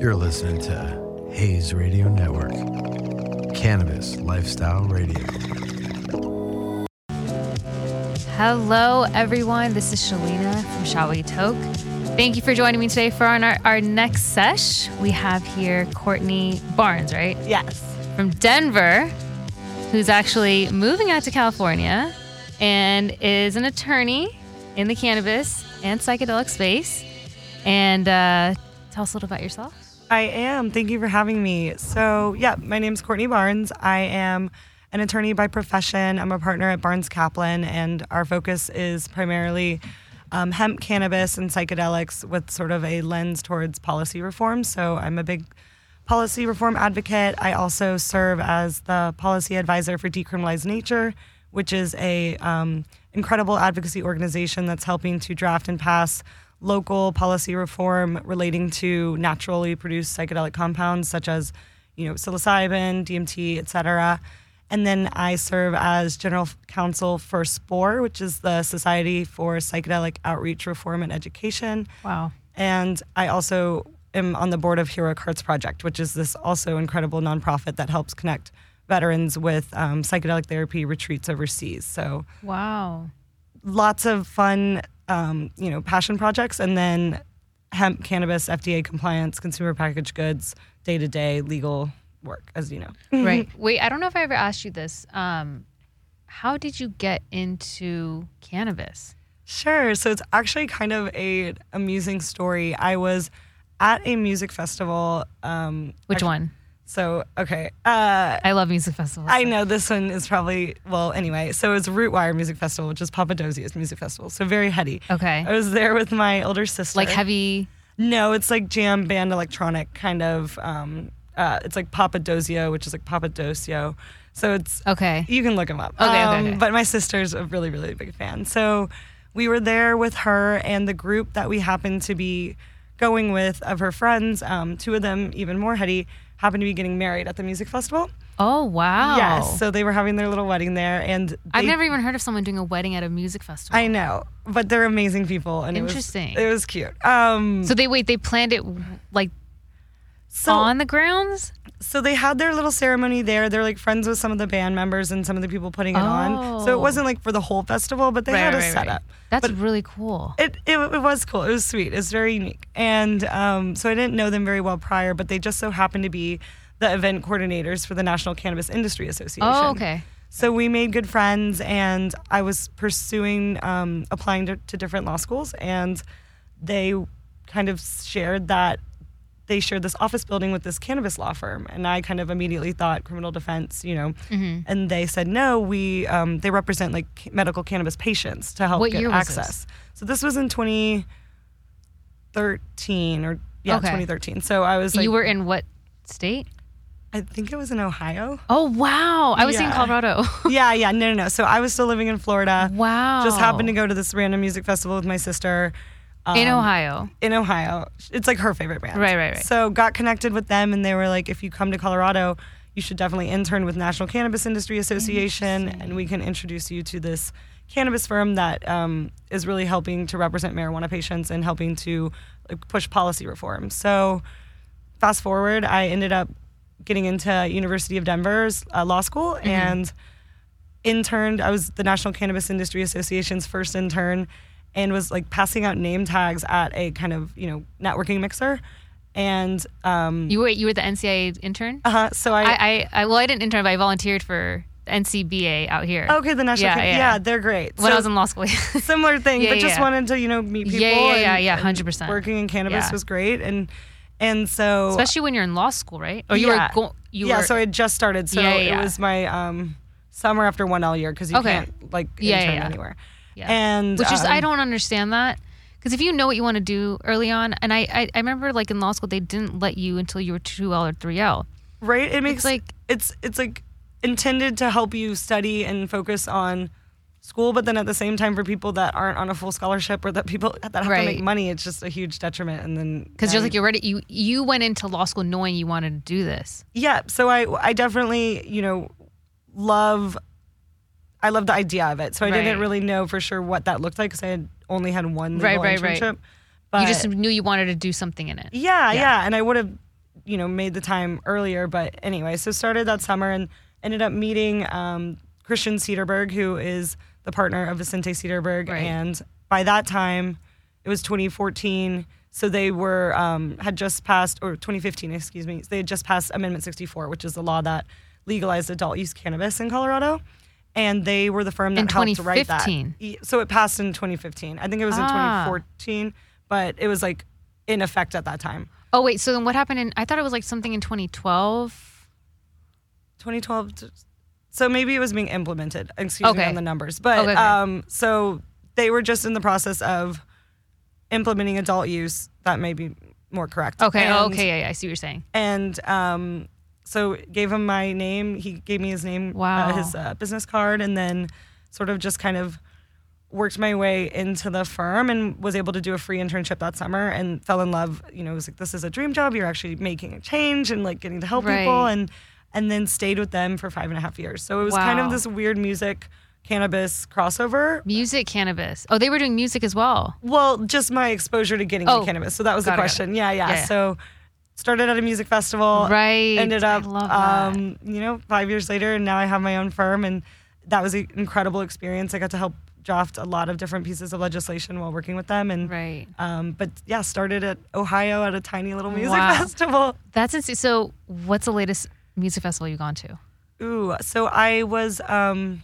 You're listening to Hayes Radio Network, Cannabis Lifestyle Radio. Hello, everyone. This is Shalina from Shawi Toke. Thank you for joining me today for our, our next sesh. We have here Courtney Barnes, right? Yes. From Denver, who's actually moving out to California and is an attorney in the cannabis and psychedelic space. And uh, tell us a little about yourself. I am. Thank you for having me. So, yeah, my name's Courtney Barnes. I am an attorney by profession. I'm a partner at Barnes Kaplan, and our focus is primarily um, hemp, cannabis, and psychedelics with sort of a lens towards policy reform. So, I'm a big policy reform advocate. I also serve as the policy advisor for Decriminalize Nature, which is a um, incredible advocacy organization that's helping to draft and pass local policy reform relating to naturally produced psychedelic compounds such as, you know, psilocybin, DMT, etc. And then I serve as general counsel for SPORE, which is the Society for Psychedelic Outreach Reform and Education. Wow. And I also am on the board of Heroic Hearts Project, which is this also incredible nonprofit that helps connect veterans with um, psychedelic therapy retreats overseas. So Wow. lots of fun, um, you know, passion projects, and then hemp, cannabis, FDA compliance, consumer packaged goods, day to day legal work, as you know. right. Wait, I don't know if I ever asked you this. Um, how did you get into cannabis? Sure. So it's actually kind of a amusing story. I was at a music festival. Um, Which actu- one? So okay. Uh, I love music festivals. I know this one is probably well. Anyway, so it's Rootwire Music Festival, which is Papadosio's music festival. So very heady. Okay. I was there with my older sister. Like heavy. No, it's like jam band electronic kind of. Um, uh, it's like Papadosia, which is like Papadosio. So it's Okay. you can look them up. Okay, okay, Um, okay. But my sister's a really, really big fan. So we were there with her and the group that we happened to be going with of her friends. Um, two of them, even more heady, happened to be getting married at the music festival. Oh wow. Yes. So they were having their little wedding there, and I've never even heard of someone doing a wedding at a music festival. I know, but they're amazing people, and Interesting. It was, it was cute. Um, So they wait. They planned it like so on the grounds. so they had their little ceremony there. They're like friends with some of the band members and some of the people putting it on. So Oh. it wasn't like for the whole festival, but they had a setup. That's But really cool. it, it, it was cool. It was sweet. It's very unique. And um, so I didn't know them very well prior, but they just so happened to be the event coordinators for the National Cannabis Industry Association. oh, okay. So we made good friends, and I was pursuing um, applying to, to different law schools, and they kind of shared that they shared this office building with this cannabis law firm, and I kind of immediately thought criminal defense, you know, Mm-hmm. and they said no, we um, they represent like medical cannabis patients to help What get access. this? So this was in 2013 or yeah, Okay. 2013. So I was like, you were in what state? I think it was in Ohio. Oh wow. I was in Colorado. yeah, yeah, no, no, no. So I was still living in Florida. wow. just happened to go to this random music festival with my sister in um, Ohio. in Ohio. It's like her favorite band. Right, right, right. So got connected with them, and they were like, if you come to Colorado, you should definitely intern with National Cannabis Industry Association, and we can introduce you to this cannabis firm that um, is really helping to represent marijuana patients and helping to like, push policy reform. So fast forward, I ended up getting into University of Denver's uh, law school Mm-hmm. and interned. I was the National Cannabis Industry Association's first intern and was like passing out name tags at a kind of, you know, networking mixer. And um You were you were the NCIA intern. uh, huh. so I, I, I, well I didn't intern, but I volunteered for NCIA out here. okay, the National Yeah, yeah. yeah, they're great. when So I was in law school. similar thing, Yeah, but just yeah. wanted to, you know, meet people. Yeah, yeah, yeah, yeah, 100%. Working in cannabis was great and and so Especially when you're in law school, right? Or you Yeah. were go- you yeah, were so I just started. So it was my um, summer after one L year because you Okay. can't like intern anywhere. Yeah. And Which is I um, don't understand that. Because if you know what you want to do early on, and I, I, I remember like in law school they didn't let you until you were two L or three L. right. It makes like- like it's it's like intended to help you study and focus on school, but then at the same time for people that aren't on a full scholarship or that people that have Right. to make money, it's just a huge detriment. And then Because you're like you're ready. You you went into law school knowing you wanted to do this. yeah so i i definitely you know love i love the idea of it so i Right. didn't really know for sure what that looked like because i had only had one Right, right, right. internship but you just knew you wanted to do something in it. yeah, Yeah. yeah and i would have you know made the time earlier. But anyway, so started that summer and ended up meeting um, Christian Sederberg, who is the partner of Vicente Sederberg, Right. and by that time it was 2014. So they were um, had just passed, or 2015, excuse me. They had just passed Amendment 64, which is the law that legalized adult use cannabis in Colorado, and they were the firm that In helped write that. So it passed in 2015. I think it was in Ah. 2014, but it was like in effect at that time. Oh wait, so then what happened in? I thought it was like something in 2012. 2012. So maybe it was being implemented. Excuse me on the numbers, but Okay, okay. um, so they were just in the process of implementing adult use. That may be more correct. Okay. oh, And- okay. Yeah, yeah. I see what you're saying. and um, so gave him my name. He gave me his name, Wow. uh, his uh, business card, and then sort of just kind of worked my way into the firm and was able to do a free internship that summer and fell in love. You know, it was like this is a dream job. You're actually making a change and like getting to help people, and and then stayed with them for five and a half years. So it was kind of this weird music cannabis crossover. Music, cannabis. Oh, they were doing music as well. Well, just my exposure to getting Oh, cannabis. So that was the it, question. Yeah, Yeah, yeah. So started at a music festival. Right. Ended up, um, you know, five years later, and now I have my own firm, and that was an incredible experience. I got to help draft a lot of different pieces of legislation while working with them, and Right. um, but yeah, started at Ohio at a tiny little music Wow. festival. That's insane. So, what's the latest music festival you've gone to? Ooh, so I was um,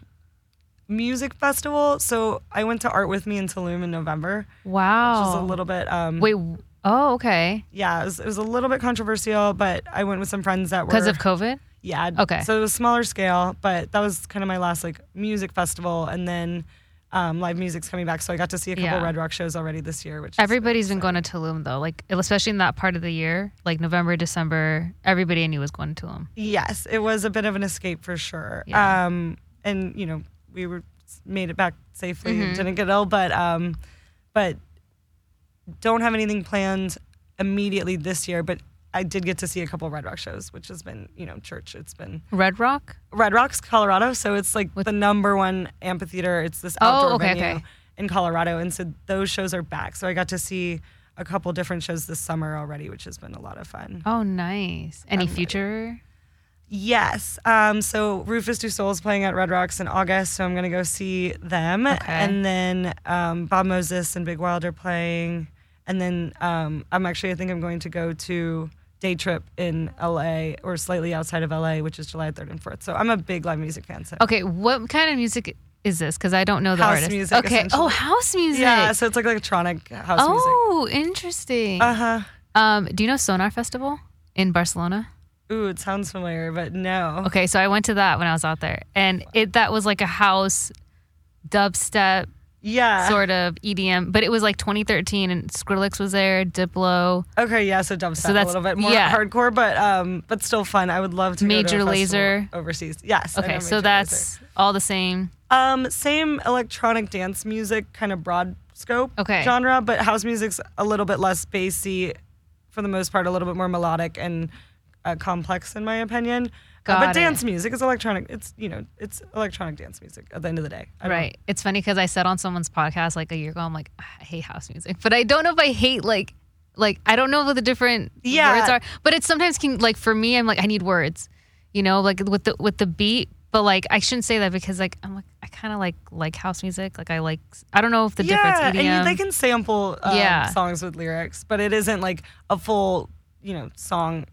music festival. So I went to Art with Me in Tulum in November, Wow. which is a little bit. Um, Wait. Oh, okay. yeah, it was, it was a little bit controversial, but I went with some friends that were Because of COVID. yeah. Okay. So it was smaller scale, but that was kind of my last like music festival, and then um, live music's coming back, so I got to see a couple Yeah. Red Rock shows already this year. Which Everybody's been going to Tulum though, like especially in that part of the year, like November, December. Everybody I knew was going to Tulum. Yes, it was a bit of an escape for sure. Yeah. Um, and you know we were made it back safely, Mhm. and didn't get ill, but um, but don't have anything planned immediately this year, but. I did get to see a couple Red Rock shows, which has been, you know, church. It's been Red Rock. Red Rocks, Colorado. So it's like With- the number one amphitheater. It's this Oh, outdoor okay, venue okay. in Colorado, and so those shows are back. So I got to see a couple different shows this summer already, which has been a lot of fun. Oh, nice. Any I'm future? Yes. Um, so Rufus Du is playing at Red Rocks in August, so I'm gonna go see them. Okay. And then um, Bob Moses and Big Wild are playing, and then um, I'm actually I think I'm going to go to Day Trip in LA or slightly outside of LA, which is July 3rd and 4th. So I'm a big live music fan. So. Okay, what kind of music is this? Because I don't know the House artist. music, Okay. Oh, house music. Yeah, so it's like electronic house music. oh, interesting. Uh huh. Um, do you know Sonar Festival in Barcelona? Ooh, it sounds familiar, but no. Okay, so I went to that when I was out there, and it that was like a house dubstep Yeah. sort of EDM, but it was like 2013, and Skrillex was there, Diplo, Okay, yeah, so dubstep So a little bit more yeah. hardcore, but um, but still fun. I would love to to Major festival Lazer. overseas. Yes. Okay, so that's all the same. um same electronic dance music, kind of broad scope Okay. genre, but house music's a little bit less bassy, for the most part, a little bit more melodic and uh, complex in my opinion. Got but it. dance music is electronic. It's you know it's electronic dance music at the end of the day. Right. It's funny because I said on someone's podcast like a year ago, I'm like, "Ah, I hate house music, but I don't know if I hate like, like I don't know what the different Yeah. words are. But it sometimes can like for me, I'm like I need words, you know, like with the with the beat. But like I shouldn't say that because like I'm like I kind of like like house music. Like I like I don't know if the yeah, difference EDM. and they can sample um, Yeah. songs with lyrics, but it isn't like a full, you know, song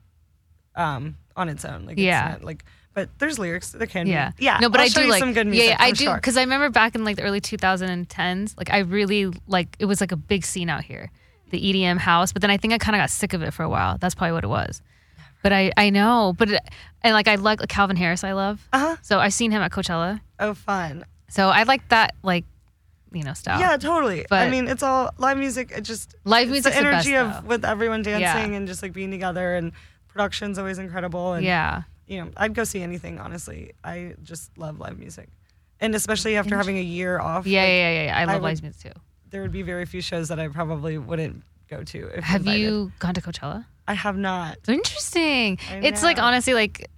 um, on its own. Like, Yeah. it's not, like, but there's lyrics. There can yeah, be. Yeah, No, but I'll I do like some good music. Yeah, yeah I do because I remember back in like the early 2010s, like I really like it was like a big scene out here, the EDM house. But then I think I kind of got sick of it for a while. That's probably what it was. But I I know, but it, and like I like Calvin Harris, I love. Uh-huh. So I've seen him at Coachella. Oh, fun. So I like that like you know style. Yeah, totally. I mean, it's all live music. It just Live music. the the energy best, of though. with everyone dancing Yeah. and just like being together and production's always incredible. And Yeah. you know, I'd go see anything. Honestly, I just love live music, and especially after having a year off. Yeah, like, yeah, yeah, yeah. I love would- live music too. There would be very few shows that I probably wouldn't go to. If Have invited. you gone to Coachella? I have not. Interesting. I It's like honestly like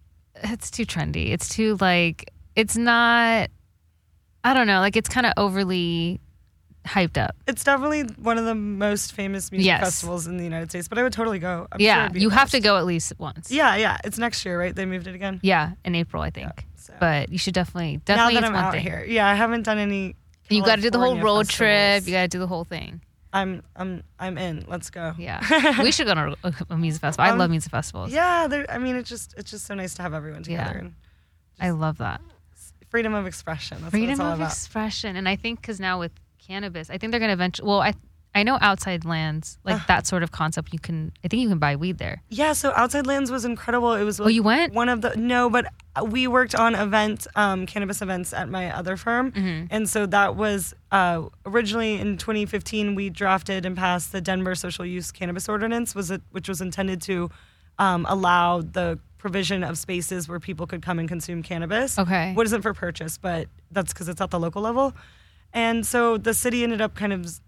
it's too trendy. It's too like it's not I don't know, like it's kind of overly hyped up. It's definitely one of the most famous music Yes. festivals in the United States, but I would totally go. I'm yeah, a you have to go at least once. Yeah, yeah. It's next year, right? They moved it again. Yeah, in April, I think. so. But you should definitely, definitely. now that I'm out thing. here, yeah, I haven't done any. You got to do the whole road trip. You got to do the whole thing. I'm, I'm, I'm in. Let's go. Yeah, we should go to a, a music festival. I Um, love music festivals. Yeah, I mean, it's just, it's just so nice to have everyone Yeah. together and I love that freedom of expression. That's freedom what it's all of about. expression. And I think because now with cannabis, I think they're gonna eventually. Well, I I know outside lands like that sort of concept. You can, I think you can buy weed there. Yeah, so Outside Lands was incredible. It was Oh, you went? one of the no, but we worked on event um, cannabis events at my other firm, Mm-hmm. and so that was uh, originally in 2015 we drafted and passed the Denver Social Use Cannabis Ordinance, was it which was intended to um, allow the provision of spaces where people could come and consume cannabis. Okay. what isn't for purchase, but that's because it's at the local level, and so the city ended up kind of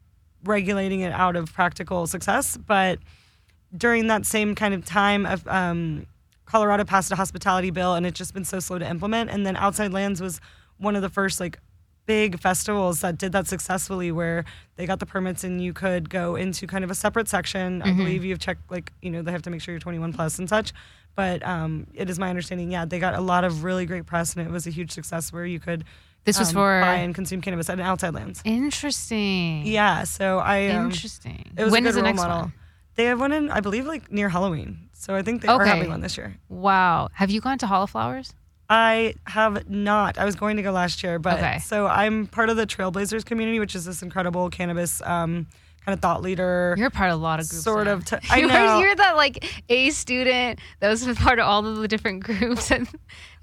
regulating it out of practical success, but during that same kind of time of um, Colorado passed a hospitality bill and it's just been so slow to implement. And then Outside Lands was one of the first like big festivals that did that successfully where they got the permits and you could go into kind of a separate section. I believe you've checked like, you know, they have to make sure you're 21 plus and such. But um, it is my understanding, yeah, they got a lot of really great press and it was a huge success where you could This was um, for buy and consume cannabis at Outside Lands. interesting. Yeah, so I um, Interesting. it was when a is the role next model. one? They have one in, I believe, like near Halloween. So I think they are having one this year. Wow. Have you gone to Hall of Flowers? I have not. I was going to go last year, but Okay. so I'm part of the Trailblazers community, which is this incredible cannabis um, kind of thought leader. You're part of a lot of groups. Sort now. of t- I you're, know. you're that like A student that was part of all of the different groups. And,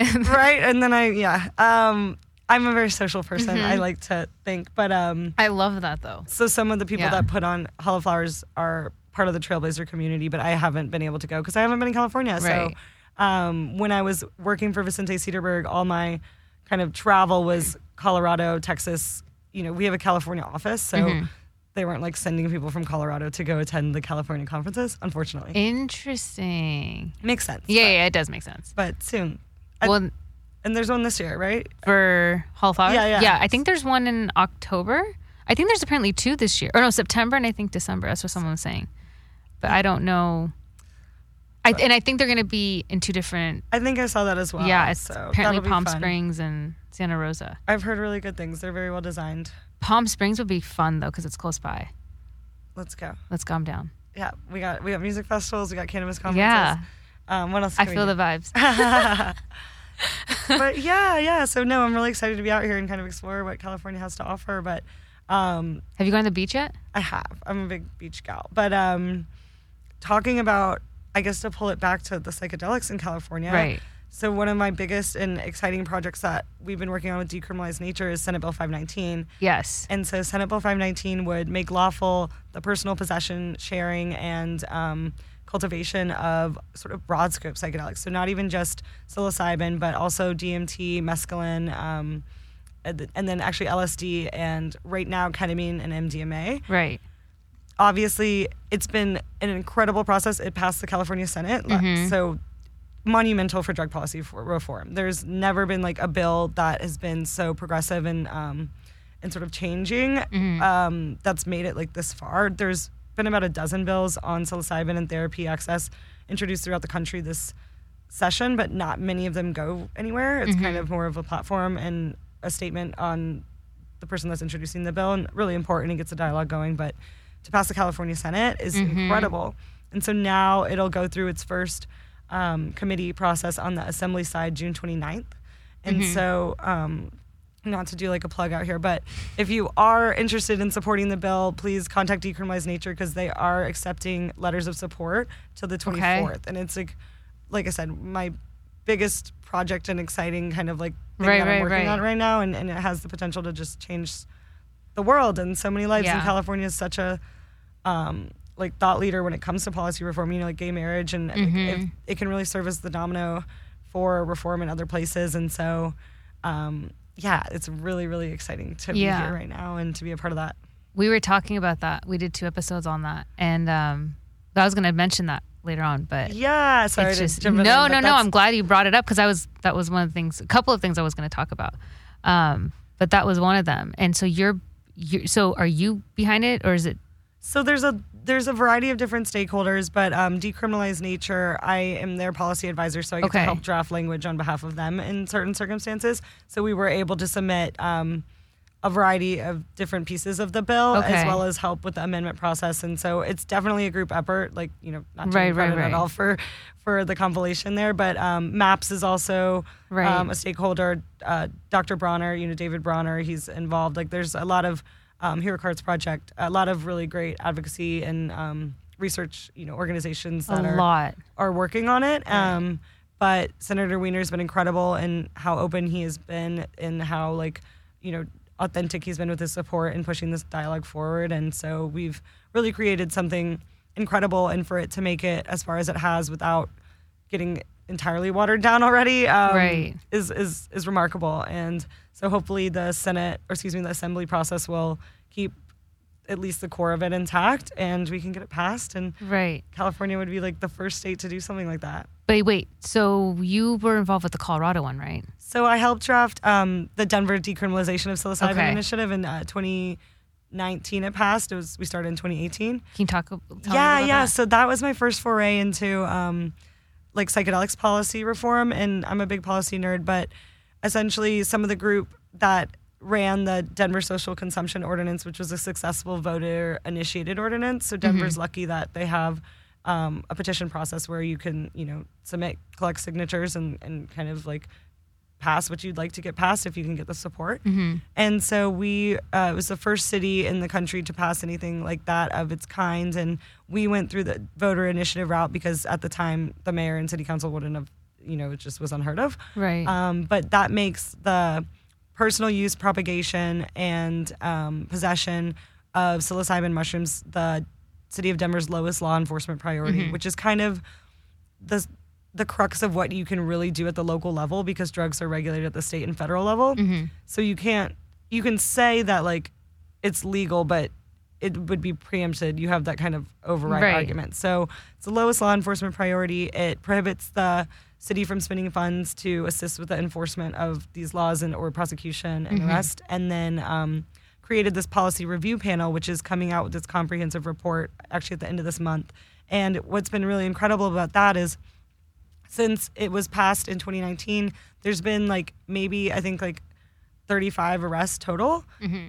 and right? And then I, yeah, um, I'm a very social person. Mm-hmm. I like to think, but um, I love that though. so some of the people Yeah. that put on Hall of Flowers are part of the Trailblazer community, but I haven't been able to go because I haven't been in California. Right. So um, when I was working for Vicente Sederberg, all my kind of travel was Colorado, Texas. You know, we have a California office, so Mm-hmm. they weren't like sending people from Colorado to go attend the California conferences. Unfortunately, Interesting. makes sense. Yeah, but, yeah, it does make sense. but soon. I- Well, and there's one this year, right? for Hall of Flowers? Yeah, yeah. Yeah, I think there's one in October. I think there's apparently two this year. Or no, September and I think December. That's what someone was saying. But I don't know. I, and I think they're going to be in two different. I think I saw that as well. yeah, it's so apparently Palm fun. Springs and Santa Rosa. I've heard really good things. They're very well designed. Palm Springs would be fun though because it's close by. Let's go. Let's calm down. Yeah, we got we got music festivals, we got cannabis conferences. Yeah, Um, what else? I we feel the vibes. but yeah, yeah. So no, I'm really excited to be out here and kind of explore what California has to offer. But um, Have you gone to the beach yet? I have. I'm a big beach gal. But um, talking about, I guess to pull it back to the psychedelics in California. Right. So one of my biggest and exciting projects that we've been working on with Decriminalize Nature is Senate Bill 519. Yes. And so Senate Bill 519 would make lawful the personal possession, sharing, and um, cultivation of sort of broad scope psychedelics. So not even just psilocybin, but also DMT, mescaline, um, and then actually LSD, and right now ketamine and MDMA. Right. Obviously, it's been an incredible process. It passed the California Senate, so monumental for drug policy for reform. There's never been like a bill that has been so progressive and um, and sort of changing um, that's made it like this far. There's been about a dozen bills on psilocybin and therapy access introduced throughout the country this session, but not many of them go anywhere. It's kind of more of a platform and a statement on the person that's introducing the bill, and really important. It gets a dialogue going, but to pass the California Senate is incredible. And so now it'll go through its first um, committee process on the assembly side June 29th. And so, um, not to do like a plug out here, but if you are interested in supporting the bill, please contact Decriminalize Nature because they are accepting letters of support till the 24th. And it's like, like I said, my biggest project and exciting kind of like thing Right, that right, I'm working right. on right now. And, and it has the potential to just change the world and so many lives. And California is such a um, like thought leader when it comes to policy reform. You know, like gay marriage, and Mm-hmm. it, it can really serve as the domino for reform in other places. And so, um, yeah, it's really really exciting to Yeah. be here right now and to be a part of that. We were talking about that. We did two episodes on that, and um, I was going to mention that later on, but Yeah, sorry just no, in, no, no. I'm glad you brought it up because I was that was one of the things, a couple of things I was going to talk about, um, but that was one of them. And so you're you're, so are you behind it or is it So there's a there's a variety of different stakeholders, but um, decriminalize nature. I am their policy advisor, so I get Okay. to help draft language on behalf of them in certain circumstances. So we were able to submit um, a variety of different pieces of the bill, Okay. as well as help with the amendment process. And so it's definitely a group effort. Like you know, not Right, right, right. at all for for the compilation there, but um, MAPS is also Right. um, a stakeholder. Uh, Dr. Bronner, you know, David Bronner, he's involved. Like there's a lot of um, Heroic Hearts Project, a lot of really great advocacy and um, research, you know, organizations a that are lot? are working on it. Um, but Senator Wiener's been incredible in how open he has been, and how like, you know, authentic he's been with his support and pushing this dialogue forward. And so we've really created something incredible, and for it to make it as far as it has without getting entirely watered down already, um, Right. is is is remarkable. And so hopefully the Senate, or excuse me, the Assembly process will keep at least the core of it intact, and we can get it passed. And Right. California would be like the first state to do something like that. But wait, so you were involved with the Colorado one, right? So I helped draft um, the Denver decriminalization of psilocybin Okay. initiative in uh, 2019. It passed. It was we started in 2018. Can you talk? Tell me yeah, yeah. That? So that was my first foray into um, like psychedelics policy reform, and I'm a big policy nerd. But essentially, some of the group that ran the Denver Social Consumption Ordinance, which was a successful voter-initiated ordinance. So Denver's lucky that they have um, a petition process where you can, you know, submit, collect signatures, and and kind of like pass what you'd like to get passed if you can get the support. And so we, uh, it was the first city in the country to pass anything like that of its kind. And we went through the voter initiative route because at the time the mayor and city council wouldn't have, you know, it just was unheard of. Right. Um, but that makes the personal use, propagation, and um, possession of psilocybin mushrooms the city of Denver's lowest law enforcement priority, which is kind of the the crux of what you can really do at the local level because drugs are regulated at the state and federal level. So you can't you can say that like it's legal, but it would be preempted. You have that kind of override Right. argument. So it's the lowest law enforcement priority. It prohibits the city from spending funds to assist with the enforcement of these laws and or prosecution and arrest. And then um, created this policy review panel, which is coming out with this comprehensive report actually at the end of this month. And what's been really incredible about that is since it was passed in 2019, there's been like maybe I think like 35 arrests total.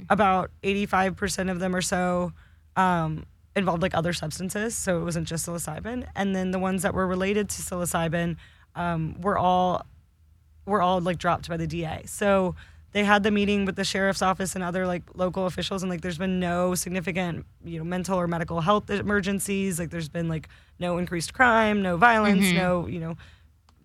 About 85% of them or so um, involved like other substances, so it wasn't just psilocybin. And then the ones that were related to psilocybin um, were all were all like dropped by the DA. So they had the meeting with the sheriff's office and other like local officials, and like there's been no significant you know mental or medical health emergencies. Like there's been like no increased crime, no violence, no you know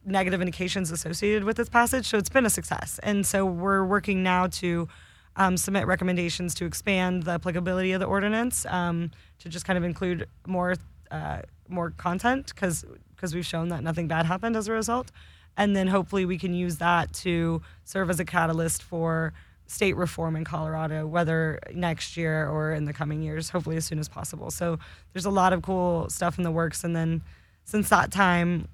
negative indications associated with this passage. So it's been a success. And so we're working now to um, submit recommendations to expand the applicability of the ordinance um, to just kind of include more uh, more content because because we've shown that nothing bad happened as a result. And then hopefully we can use that to serve as a catalyst for state reform in Colorado, whether next year or in the coming years, hopefully as soon as possible. So there's a lot of cool stuff in the works. And then since that time,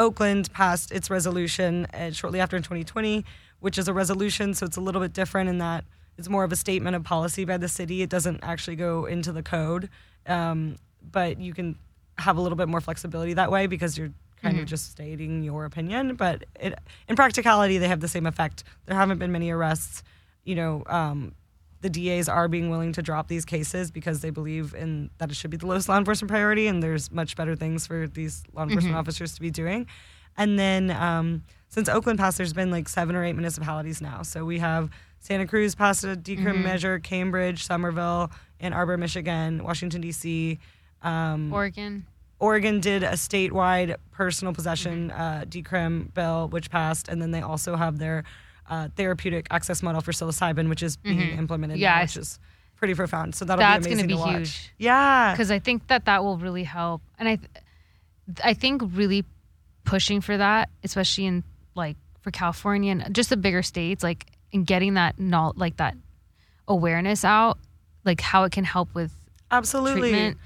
Oakland passed its resolution uh, shortly after in 2020, which is a resolution, so it's a little bit different in that it's more of a statement of policy by the city. It doesn't actually go into the code, um, but you can have a little bit more flexibility that way because you're kind of just stating your opinion. But it, in practicality, they have the same effect. There haven't been many arrests. You know, um, the DAs are being willing to drop these cases because they believe in that it should be the lowest law enforcement priority, and there's much better things for these law enforcement officers to be doing. And then um, since Oakland passed, there's been like seven or eight municipalities now. So we have Santa Cruz passed a decrim measure, Cambridge, Somerville, Ann Arbor, Michigan, Washington D.C. Um, Oregon. Oregon did a statewide personal possession uh, decrim bill, which passed, and then they also have their uh, therapeutic access model for psilocybin, which is being implemented, Yeah, now, which is pretty profound. So that'll That's be gonna amazing be to watch. huge. Yeah, because I think that that will really help, and I, th- I think really pushing for that, especially in like for California and just the bigger states, like in getting that not like that awareness out, like how it can help with absolutely. treatment.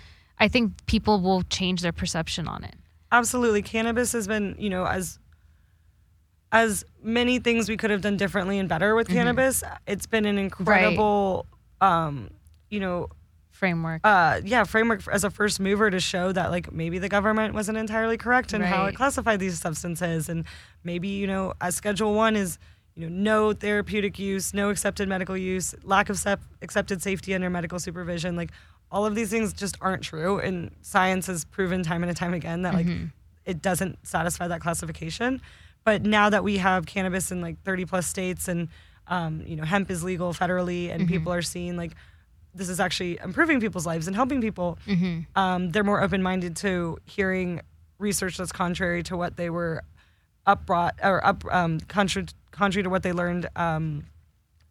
I think people will change their perception on it. Absolutely. Cannabis has been, you know, as as many things we could have done differently and better with cannabis, it's been an incredible um, you know, Framework. uh, yeah, framework as a first mover to show that like maybe the government wasn't entirely correct in how it classified these substances, and maybe you know, as Schedule One is you know no therapeutic use, no accepted medical use, lack of sep- accepted safety under medical supervision, like all of these things just aren't true, and science has proven time and time again that like it doesn't satisfy that classification. But now that we have cannabis in like 30 plus states and um, you know hemp is legal federally and people are seeing like this is actually improving people's lives and helping people, um, they're more open minded to hearing research that's contrary to what they were upbrought or up um, contrary, contrary to what they learned um,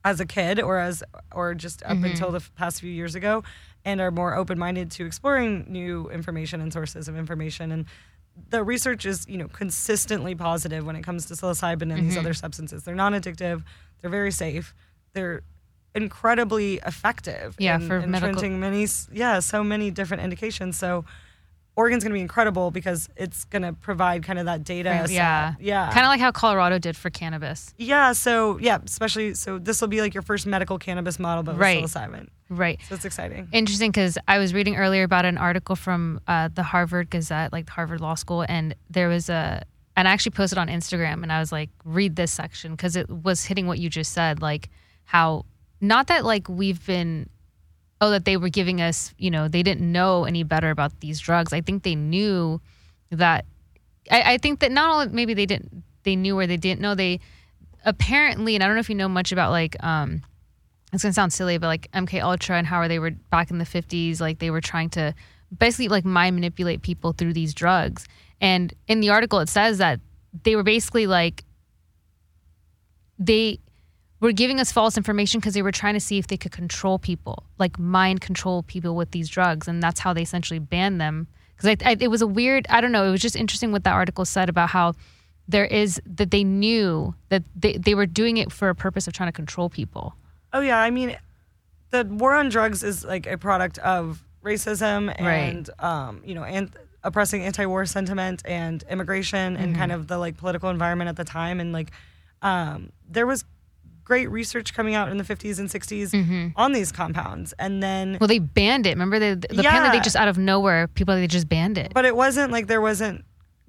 as a kid or as or just up mm-hmm. until the past few years ago and are more open-minded to exploring new information and sources of information. And the research is you know consistently positive when it comes to psilocybin and these mm-hmm. other substances. They're non-addictive. They're very safe. They're incredibly effective Yeah, in, for in medical- treating many yeah so many different indications. So Oregon's going to be incredible because it's going to provide kind of that data. yeah. Yeah. Kind of like how Colorado did for cannabis. Yeah. So, yeah, especially, so this will be like your first medical cannabis model, but with Right. psilocybin. Right. So it's exciting. Interesting because I was reading earlier about an article from uh, the Harvard Gazette, like Harvard Law School, and there was a, and I actually posted on Instagram, and I was like, read this section because it was hitting what you just said, like how not that like we've been, oh, that they were giving us, you know, they didn't know any better about these drugs. I think they knew that. I, I think that not only maybe they didn't, they knew where they didn't know they apparently, and I don't know if you know much about like um it's gonna sound silly, but like MK Ultra and how they were back in the fifties, like they were trying to basically like mind manipulate people through these drugs. And in the article, it says that they were basically like they were giving us false information because they were trying to see if they could control people, like mind control people with these drugs, and that's how they essentially banned them. Because I, I, it was a weird, I don't know, it was just interesting what that article said about how there is that they knew that they, they were doing it for a purpose of trying to control people. Oh, yeah. I mean, the war on drugs is like a product of racism Right. and, um, you know, and oppressing anti war sentiment and immigration and kind of the like political environment at the time. And like, um, there was great research coming out in the 50s and 60s on these compounds. And then, Well, they banned it. Remember, they, the apparently they just out of nowhere, people they just banned it. but it wasn't like there wasn't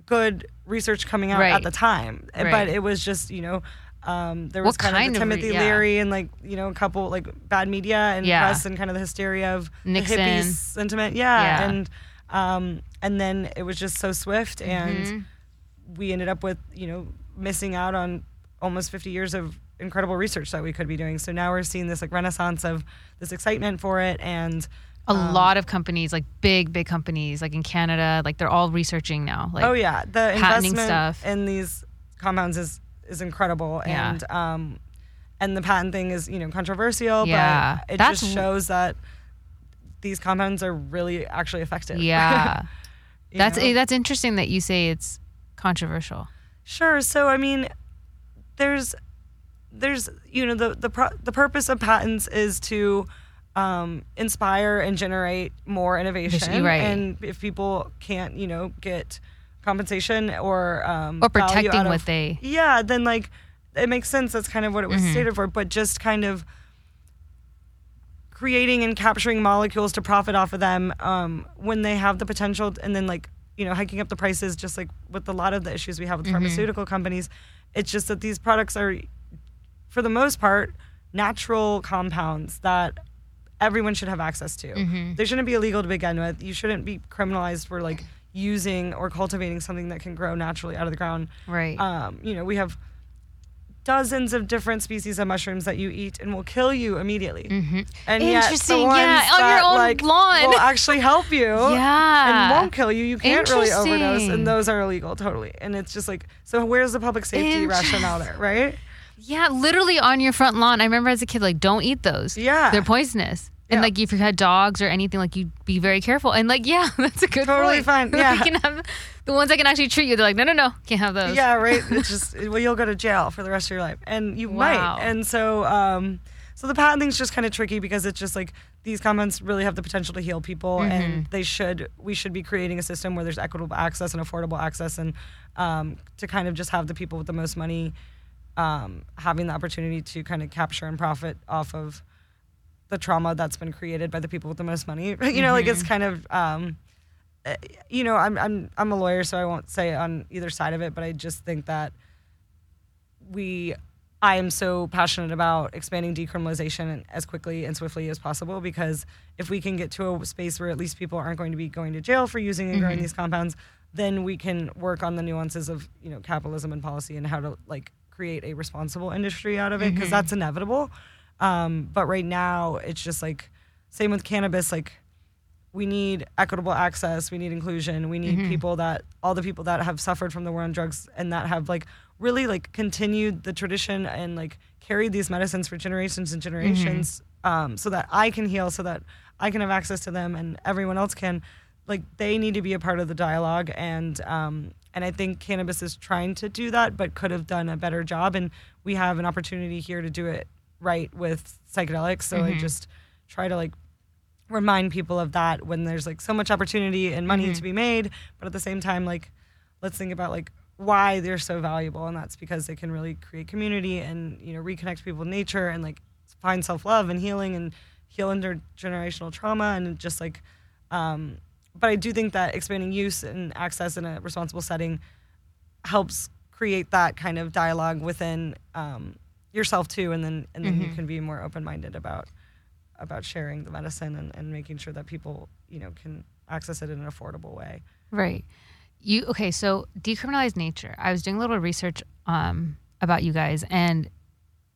good research coming out Right. at the time Right. but it was just you know um, there was kind, kind of of the re- Timothy yeah. Leary and like you know a couple like bad media and Yeah. press and kind of the hysteria of Nixon. the hippie sentiment yeah, Yeah. and um, and then it was just so swift and Mm-hmm. we ended up with you know missing out on almost 50 years of incredible research that we could be doing so now we're seeing this like renaissance of this excitement for it and a lot of companies, like big, big companies, like in Canada, like they're all researching now. Like, oh yeah, the patenting stuff. in these compounds is is incredible, Yeah. and um, and the patent thing is you know controversial, Yeah. but it That's just shows that these compounds are really actually effective. Yeah, that's know? that's interesting that you say it's controversial. Sure. So I mean, there's there's you know the the pro- the purpose of patents is to um, inspire and generate more innovation. right. And if people can't you know get compensation or um, Or protecting out of- what they- yeah, then like it makes sense. That's kind of what it was Mm-hmm. stated for. But just kind of creating and capturing molecules to profit off of them um, when they have the potential and then like you know hiking up the prices just like with a lot of the issues we have with Mm-hmm. pharmaceutical companies it's just that these products are for the most part natural compounds that everyone should have access to Mm-hmm. they shouldn't be illegal to begin with you shouldn't be criminalized for like using or cultivating something that can grow naturally out of the ground Right. um, you know, we have dozens of different species of mushrooms that you eat and will kill you immediately. And yet the Interesting, ones yeah, on your own like, lawn. will actually help you. Yeah. And won't kill you. You can't really overdose, and those are illegal totally. And it's just like, so where's the public safety rationale there, right? Yeah, literally on your front lawn. I remember as a kid, like, don't eat those. Yeah. they're poisonous. And Yeah. like, if you had dogs or anything, like, you be very careful. And like, yeah, that's a good Totally point. fine, yeah. can have the ones that can actually treat you. They're like, no, no, no, can't have those. Yeah, right. It's just well, you'll go to jail for the rest of your life, and you Wow. might. And so, um, so the patent thing's just kind of tricky because it's just like these comments really have the potential to heal people, Mm-hmm. and they should. We should be creating a system where there's equitable access and affordable access, and um, to kind of just have the people with the most money um, having the opportunity to kind of capture and profit off of the trauma that's been created by the people with the most money. you know, like it's kind of um, uh, you know, I'm I'm I'm a lawyer, so I won't say on either side of it, but I just think that we I am so passionate about expanding decriminalization as quickly and swiftly as possible because if we can get to a space where at least people aren't going to be going to jail for using and growing these compounds, then we can work on the nuances of you know capitalism and policy and how to like create a responsible industry out of it because that's inevitable. Um, but right now, it's just like same with cannabis. Like we need equitable access, we need inclusion, we need people that all the people that have suffered from the war on drugs and that have like really like continued the tradition and like carried these medicines for generations and generations, um, so that I can heal, so that I can have access to them and everyone else can. Like they need to be a part of the dialogue and um, and I think cannabis is trying to do that, but could have done a better job. And we have an opportunity here to do it right with psychedelics. So I just try to like remind people of that when there's like so much opportunity and money to be made, but at the same time, like let's think about like why they're so valuable, and that's because they can really create community and you know reconnect people with nature and like find self love and healing and heal intergenerational trauma and just like. Um, but I do think that expanding use and access in a responsible setting helps create that kind of dialogue within um, yourself too, and then and then you can be more open minded about about sharing the medicine and, and making sure that people you know can access it in an affordable way. Right. You okay? So decriminalized nature. I was doing a little research um, about you guys, and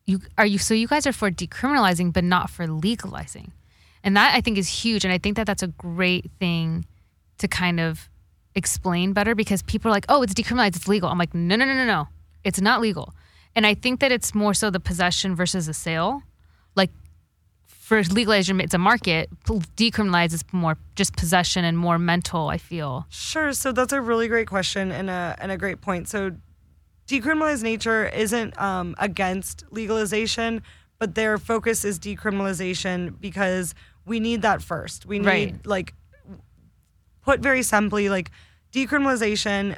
you are you. So you guys are for decriminalizing, but not for legalizing, and that I think is huge. And I think that that's a great thing to kind of explain better because people are like, "Oh, it's decriminalized, it's legal." I'm like, "No, no, no, no, no, it's not legal." And I think that it's more so the possession versus the sale. Like for legalization, it's a market. Decriminalized is more just possession and more mental. I feel. Sure. So that's a really great question and a and a great point. So decriminalized nature isn't um, against legalization, but their focus is decriminalization because we need that first. We need Right. like put very simply like decriminalization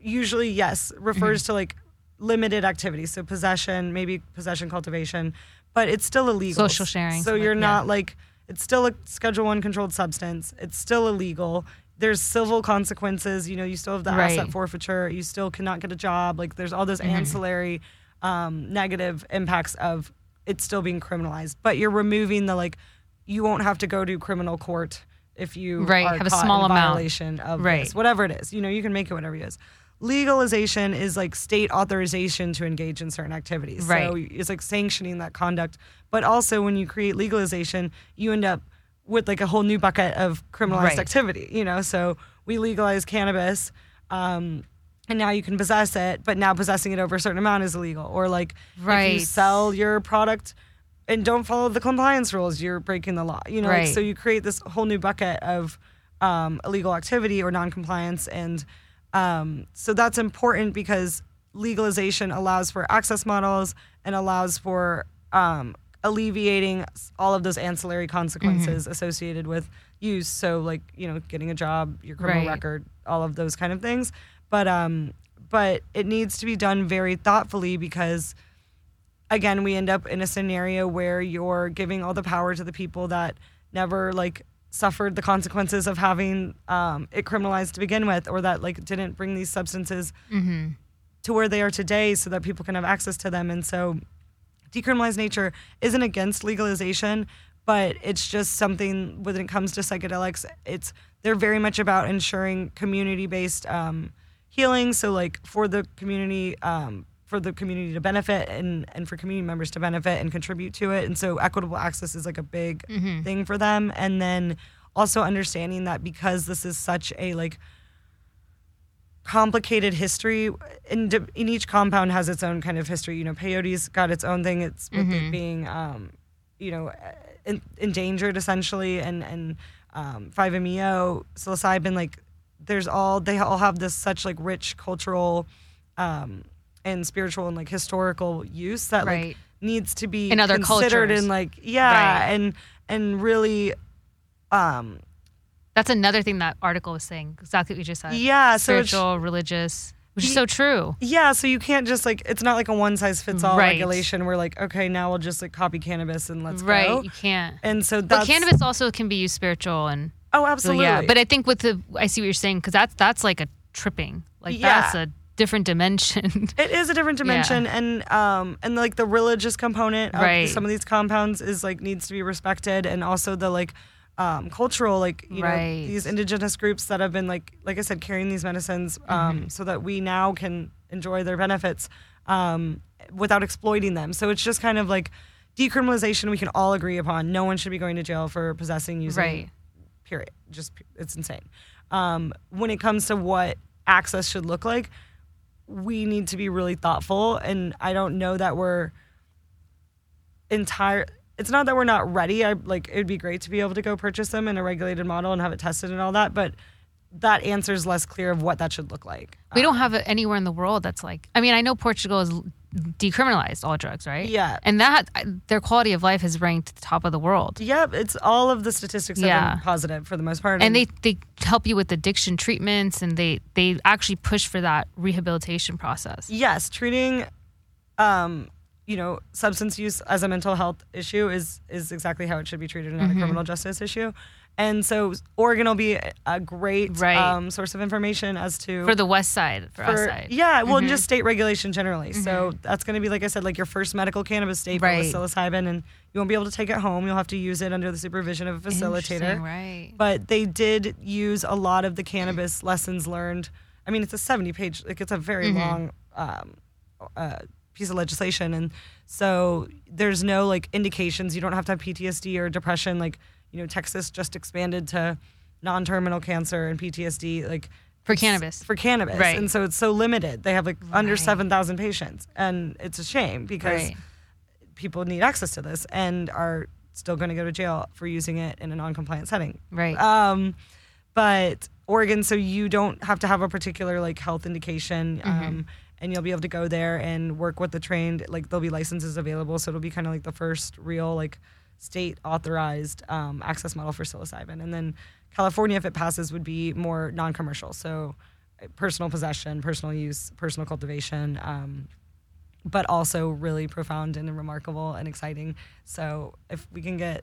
usually yes refers Mm-hmm. to like limited activities so possession maybe possession cultivation but it's still illegal Social sharing, so like, you're yeah. not like it's still a schedule one controlled substance it's still illegal there's civil consequences you know you still have the Right. Mm-hmm. asset forfeiture you still cannot get a job like there's all those ancillary um, negative impacts of it still being criminalized but you're removing the like you won't have to go to criminal court if you Right, have a small amount. violation of Right. this, whatever it is. You know, you can make it whatever it is. Legalization is like state authorization to engage in certain activities. So Right. it's like sanctioning that conduct. But also when you create legalization, you end up with like a whole new bucket of criminalized Right. activity, you know? So we legalize cannabis, um, and now you can possess it, but now possessing it over a certain amount is illegal. Or like if you sell your product and don't follow the compliance rules, you're breaking the law. You know, like, so you create this whole new bucket of um, illegal activity or noncompliance, and um, so that's important because legalization allows for access models and allows for um, alleviating all of those ancillary consequences associated with use. So, like you know, getting a job, your criminal Right. record, all of those kind of things. But um, but it needs to be done very thoughtfully because again, we end up in a scenario where you're giving all the power to the people that never like suffered the consequences of having um, it criminalized to begin with, or that like didn't bring these substances to where they are today, so that people can have access to them. And so, decriminalized nature isn't against legalization, but it's just something when it comes to psychedelics, it's they're very much about ensuring community-based um, healing. So like for the community, um, for the community to benefit and and for community members to benefit and contribute to it. And so equitable access is like a big thing for them. And then also understanding that because this is such a like complicated history and in, in each compound has its own kind of history. You know peyote's got its own thing. It's with it being um, you know in, endangered essentially. And and um, 5meo psilocybin like there's all they all have this such like rich cultural um, and spiritual and like historical use that Right. like needs to be In other considered cultures. and like yeah Right. and and really um That's another thing that article was saying. Exactly what you just said. Yeah, so spiritual, religious. which is so true. Yeah, so you can't just like it's not like a one size fits all Right. regulation where like okay now we'll just like copy cannabis and let's right, go. you can't. And so But cannabis also can be used spiritual and Oh, so absolutely. yeah. But I think with the I see what you're saying because that's that's like a tripping. Like Yeah. that's a different dimension. it is a different dimension, and um, and like the religious component of Right. some of these compounds is like needs to be respected, and also the like um, cultural, like you Right. know, these indigenous groups that have been like, like I said, carrying these medicines, um, Mm-hmm. so that we now can enjoy their benefits um, without exploiting them. So it's just kind of like decriminalization. We can all agree upon. No one should be going to jail for possessing, using, Right. period. Just it's insane. Um, when it comes to what access should look like, we need to be really thoughtful. And I don't know that we're entire. It's not that we're not ready. I like it'd be great to be able to go purchase them in a regulated model and have it tested and all that, but that answer is less clear of what that should look like. we don't um, have it anywhere in the world that's like. I mean, I know Portugal has decriminalized all drugs, right? Yeah. And that their quality of life has ranked top of the world. Yep, it's all of the statistics have Yeah. been positive for the most part. and they they help you with addiction treatments and they they actually push for that rehabilitation process yes, treating, um, you know, substance use as a mental health issue is is exactly how it should be treated, not Mm-hmm. a criminal justice issue. And so Oregon will be a great Right. um, source of information as to for the west side for, us for- side Mm-hmm. yeah, well, and just state regulation generally. So that's going to be, like I said, like your first medical cannabis state Right. with psilocybin, and you won't be able to take it home. You'll have to use it under the supervision of a facilitator. Right But they did use a lot of the cannabis lessons learned. I mean, it's a 70 page, like it's a very Mm-hmm. long um, uh, piece of legislation. And so there's no like indications. You don't have to have PTSD or depression. Like, you know, Texas just expanded to non terminal cancer and PTSD. Like, for cannabis for cannabis. Right. And so it's so limited. They have like under 7,000 patients. And it's a shame because right people need access to this and are still going to go to jail for using it in a non compliant setting. right Um, but Oregon, so you don't have to have a particular like health indication. Mm-hmm. Um, and you'll be able to go there and work with the trained, like there'll be licenses available. So it'll be kind of like the first real like state authorized um, access model for psilocybin. And then California, if it passes, would be more non commercial. So uh, personal possession, personal use, personal cultivation. Um, but also really profound and remarkable and exciting. So if we can get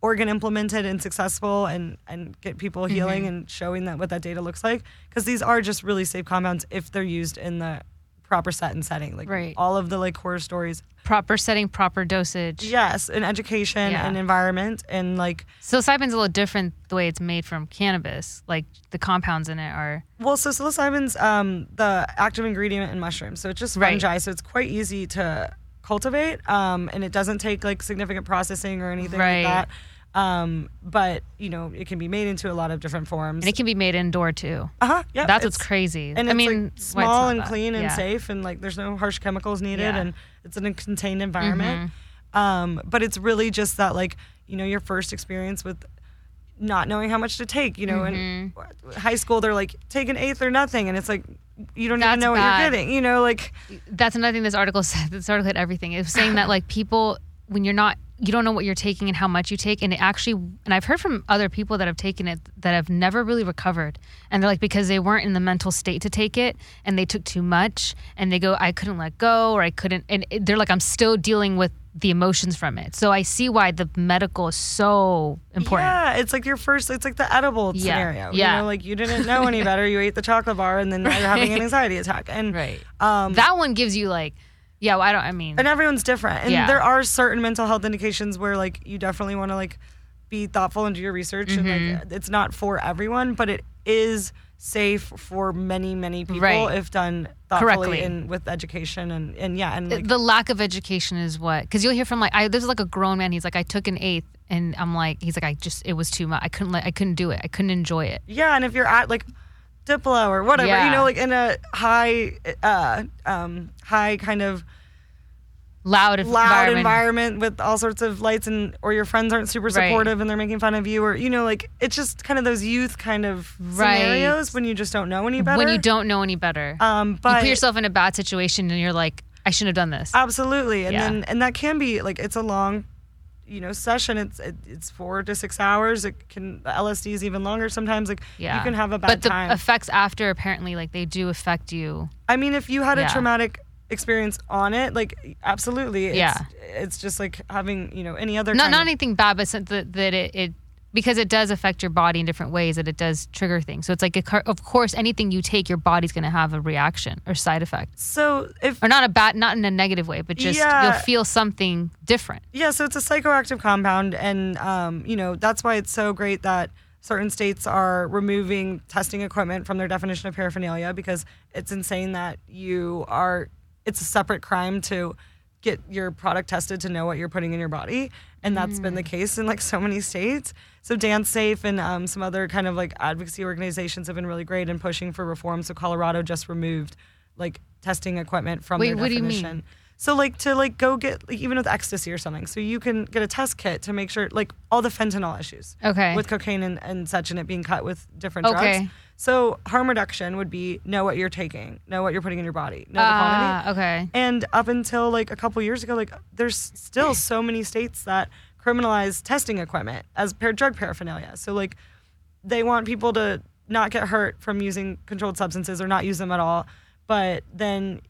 Oregon implemented and successful and and get people Mm-hmm. healing and showing that what that data looks like because these are just really safe compounds if they're used in the proper set and setting like Right. all of the like horror stories proper setting proper dosage yes in education Yeah. and environment and like psilocybin's a little different the way it's made from cannabis like the compounds in it are well so psilocybin's um the active ingredient in mushrooms so it's just Right. fungi so it's quite easy to cultivate um and it doesn't take like significant processing or anything Right. like that um but you know it can be made into a lot of different forms and it can be made indoor too uh-huh yeah that's what's crazy and i mean like small and that. clean and Yeah. safe and like there's no harsh chemicals needed Yeah. Mm-hmm. and it's in a contained environment um, but it's really just that like you know your first experience with not knowing how much to take you know in Mm-hmm. high school they're like take an eighth or nothing and it's like you don't even That's know what you're getting you know like that's another thing this article said. This article had everything. It was saying that like people, when you're not, you don't know what you're taking and how much you take, and it actually, and I've heard from other people that have taken it that have never really recovered, and they're like because they weren't in the mental state to take it, and they took too much, and they go, I couldn't let go, or I couldn't, and they're like, I'm still dealing with the emotions from it. So I see why the medical is so important. yeah it's like your first it's like the edible Yeah. scenario Yeah. you know like you didn't know any better you ate the chocolate bar and then now you're having an anxiety attack and Right. um That one gives you like, yeah, well, I don't. I mean, and everyone's different and Yeah. there are certain mental health indications where like you definitely want to like be thoughtful and do your research and Mm-hmm. like it's not for everyone but it is safe for many many people Right. if done thoughtfully Correctly. and with education and and yeah and like the lack of education is what because you'll hear from like I there's like a grown man he's like I took an eighth and I'm like he's like I just it was too much I couldn't let I couldn't do it I couldn't enjoy it yeah and if you're at like Diplo or whatever Yeah. you know like in a high uh um high kind of loud loud environment, environment. with all sorts of lights and or your friends aren't super Right. supportive and they're making fun of you or you know like it's just kind of those youth kind of Right. scenarios when you just don't know any better when you don't know any better um you put yourself in a bad situation and you're like I shouldn't have done this absolutely and Yeah. then and that can be like it's a long you know session it's it, it's four to six hours it can the lsd is even longer sometimes like Yeah. you can have a bad but the time effects after apparently like they do affect you. i mean if you had a traumatic experience on it like absolutely it's, Yeah. it's just like having you know any other Not not of- anything bad, but that that it, it because it does affect your body in different ways that it does trigger things. So it's like a, of course anything you take, your body's going to have a reaction or side effect, so if or not a bad, not in a negative way, but just Yeah. you'll feel something different. Yeah, so it's a psychoactive compound, and um, you know that's why it's so great that certain states are removing testing equipment from their definition of paraphernalia because it's insane that you are. It's a separate crime to get your product tested to know what you're putting in your body, and that's been the case in like so many states. So DanceSafe and um, some other kind of like advocacy organizations have been really great in pushing for reform. So Colorado just removed like testing equipment from Wait, their what do you mean? definition. So like to like go get like even with ecstasy or something. So you can get a test kit to make sure like all the fentanyl issues. Okay. With cocaine and, and such and it being cut with different Okay. drugs. So harm reduction would be know what you're taking, know what you're putting in your body, know the quantity. Ah, okay. And up until like a couple years ago, like there's still so many states that criminalize testing equipment as par- drug paraphernalia. So like they want people to not get hurt from using controlled substances or not use them at all. But then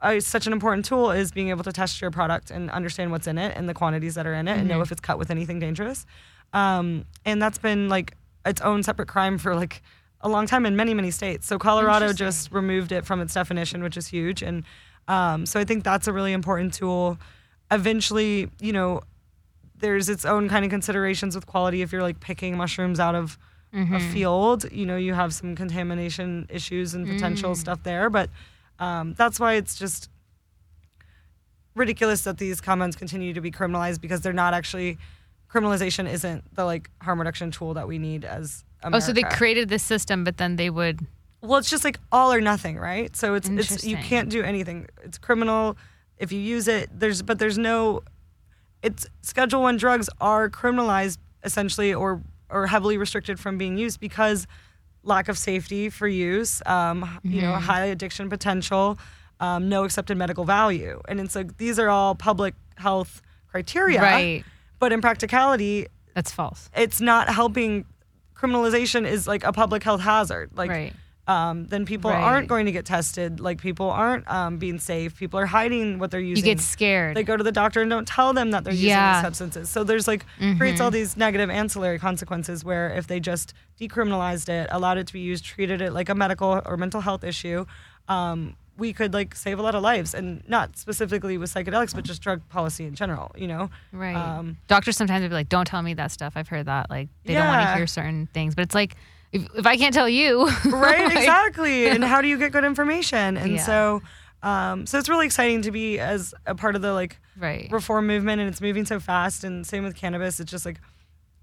uh, such an important tool is being able to test your product and understand what's in it and the quantities that are in it and know if it's cut with anything dangerous. Um, and that's been like its own separate crime for like a long time in many, many states. So Colorado just removed it from its definition, which is huge. And um, so I think that's a really important tool. Eventually, you know, there's its own kind of considerations with quality if you're like picking mushrooms out of a field you know you have some contamination issues and potential stuff there but um, that's why it's just ridiculous that these comments continue to be criminalized because they're not actually criminalization isn't the like harm reduction tool that we need as America. Oh, so they created this system, but then they would. Well, it's just like all or nothing, right? So it's it's you can't do anything. It's criminal if you use it. There's but there's no. It's Schedule One drugs are criminalized essentially or or heavily restricted from being used because lack of safety for use, um, you know, Mm-hmm. high addiction potential, um, no accepted medical value, and it's like these are all public health criteria, Right. But in practicality, That's false. it's not helping. Criminalization is like a public health hazard. Like Right. um, then people Right. aren't going to get tested. Like people aren't um, being safe. People are hiding what they're using. You using. get scared. They go to the doctor and don't tell them that they're using Yeah. these substances. So there's like creates all these negative ancillary consequences where if they just decriminalized it, allowed it to be used, treated it like a medical or mental health issue, um, we could like save a lot of lives and not specifically with psychedelics, but just drug policy in general. You know, Right. Um, Doctors sometimes would be like, "Don't tell me that stuff." I've heard that. Like they don't want to hear certain things, but it's like if, if I can't tell you, right like- exactly and how do you get good information and Yeah. so um, so it's really exciting to be as a part of the like Right. reform movement and it's moving so fast and same with cannabis it's just like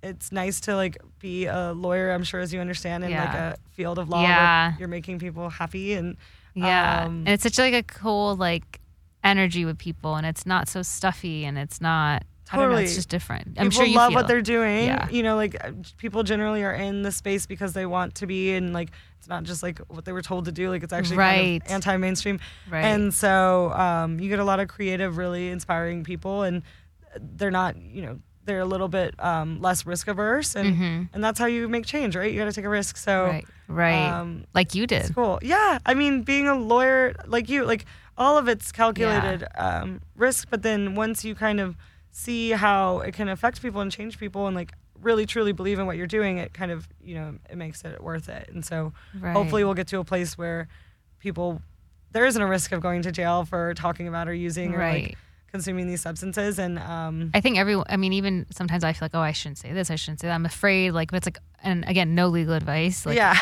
it's nice to like be a lawyer i'm sure as you understand in like a field of law Yeah. where you're making people happy and Yeah, um, and it's such like a cool like energy with people, and it's not so stuffy, and it's not. Don't know, Totally. it's just different. I'm people sure you love feel what it. they're doing Yeah. you know like uh, people generally are in the space because they want to be and like it's not just like what they were told to do like it's actually kind Right. of anti-mainstream Right. and so um, you get a lot of creative really inspiring people and they're not you know they're a little bit um, less risk averse and and that's how you make change right you got to take a risk so Mm-hmm. right, right, um, like you did. cool. Yeah, I mean, being a lawyer like you, like all of it's calculated um, risk, but then once you kind of see how it can affect people and change people, and like really truly believe in what you're doing, it kind of you know it makes it worth it. And so Right. hopefully we'll get to a place where people there isn't a risk of going to jail for talking about or using or Right. like consuming these substances. And um, I think everyone. I mean, even sometimes I feel like, oh, I shouldn't say this. I shouldn't say that. I'm afraid. Like, but it's like, and again, no legal advice. Like, Yeah.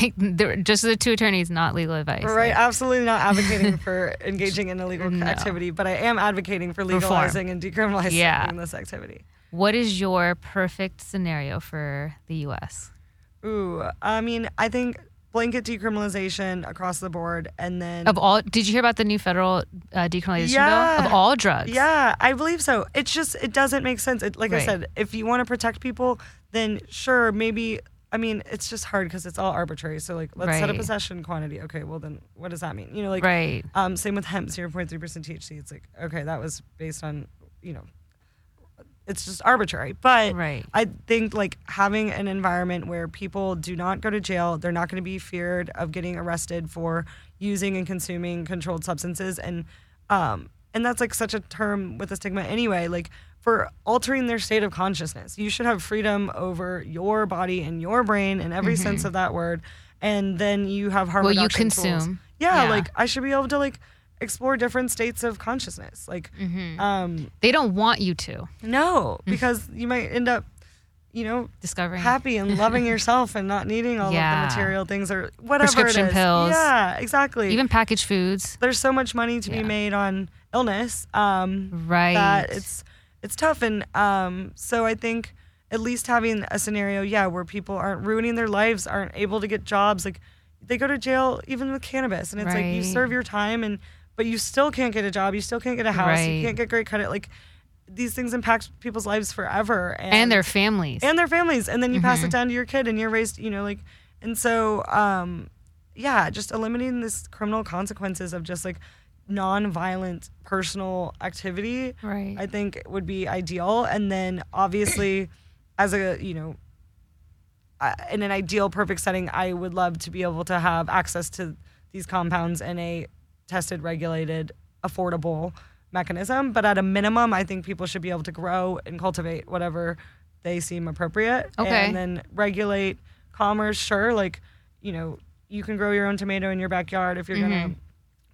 Make just the two attorneys, not legal advice. Right, Like, absolutely not advocating for engaging in illegal No. activity, but I am advocating for Reform. legalizing and decriminalizing Yeah. this activity. what is your perfect scenario for the U.S.? Ooh, I mean, I think blanket decriminalization across the board, and then Of all, did you hear about the new federal uh, decriminalization Yeah. bill of all drugs? yeah, I believe so. It's just it doesn't make sense. It, like I said, if you want to protect people, then sure, maybe. I mean, it's just hard because it's all arbitrary. So like, let's set a possession quantity. Okay, well then, what does that mean? You know, like Right. Um, same with hemp, zero point three percent THC. It's like okay, that was based on you know it's just arbitrary. But Right. I think like having an environment where people do not go to jail, they're not going to be feared of getting arrested for using and consuming controlled substances, and um, and that's like such a term with a stigma anyway. Like for altering their state of consciousness, you should have freedom over your body and your brain in every sense of that word, and then you have harm What you consume. Yeah, Yeah. like I should be able to like explore different states of consciousness, like Mm-hmm. um They don't want you to no, because you might end up, you know, discovering happy and loving yourself and not needing all Yeah. of the material things or whatever Prescription it is. pills. Yeah, exactly. even packaged foods. there's so much money to Yeah. be made on illness um, Right. that it's it's tough and um, so I think at least having a scenario, yeah, where people aren't ruining their lives, aren't able to get jobs, like they go to jail even with cannabis, and it's like you serve your time and but you still can't get a job, you still can't get a house, you can't get great credit, like these things impact people's lives forever and, and their families. and their families and then you Mm-hmm. pass it down to your kid and you're raised you know like and so um yeah just eliminating this criminal consequences of just like non-violent personal activity Right. i think would be ideal and then obviously as a you know uh, in an ideal perfect setting i would love to be able to have access to these compounds in a tested regulated affordable mechanism but at a minimum i think people should be able to grow and cultivate whatever they seem appropriate Okay. and then regulate commerce sure like you know you can grow your own tomato in your backyard if you're gonna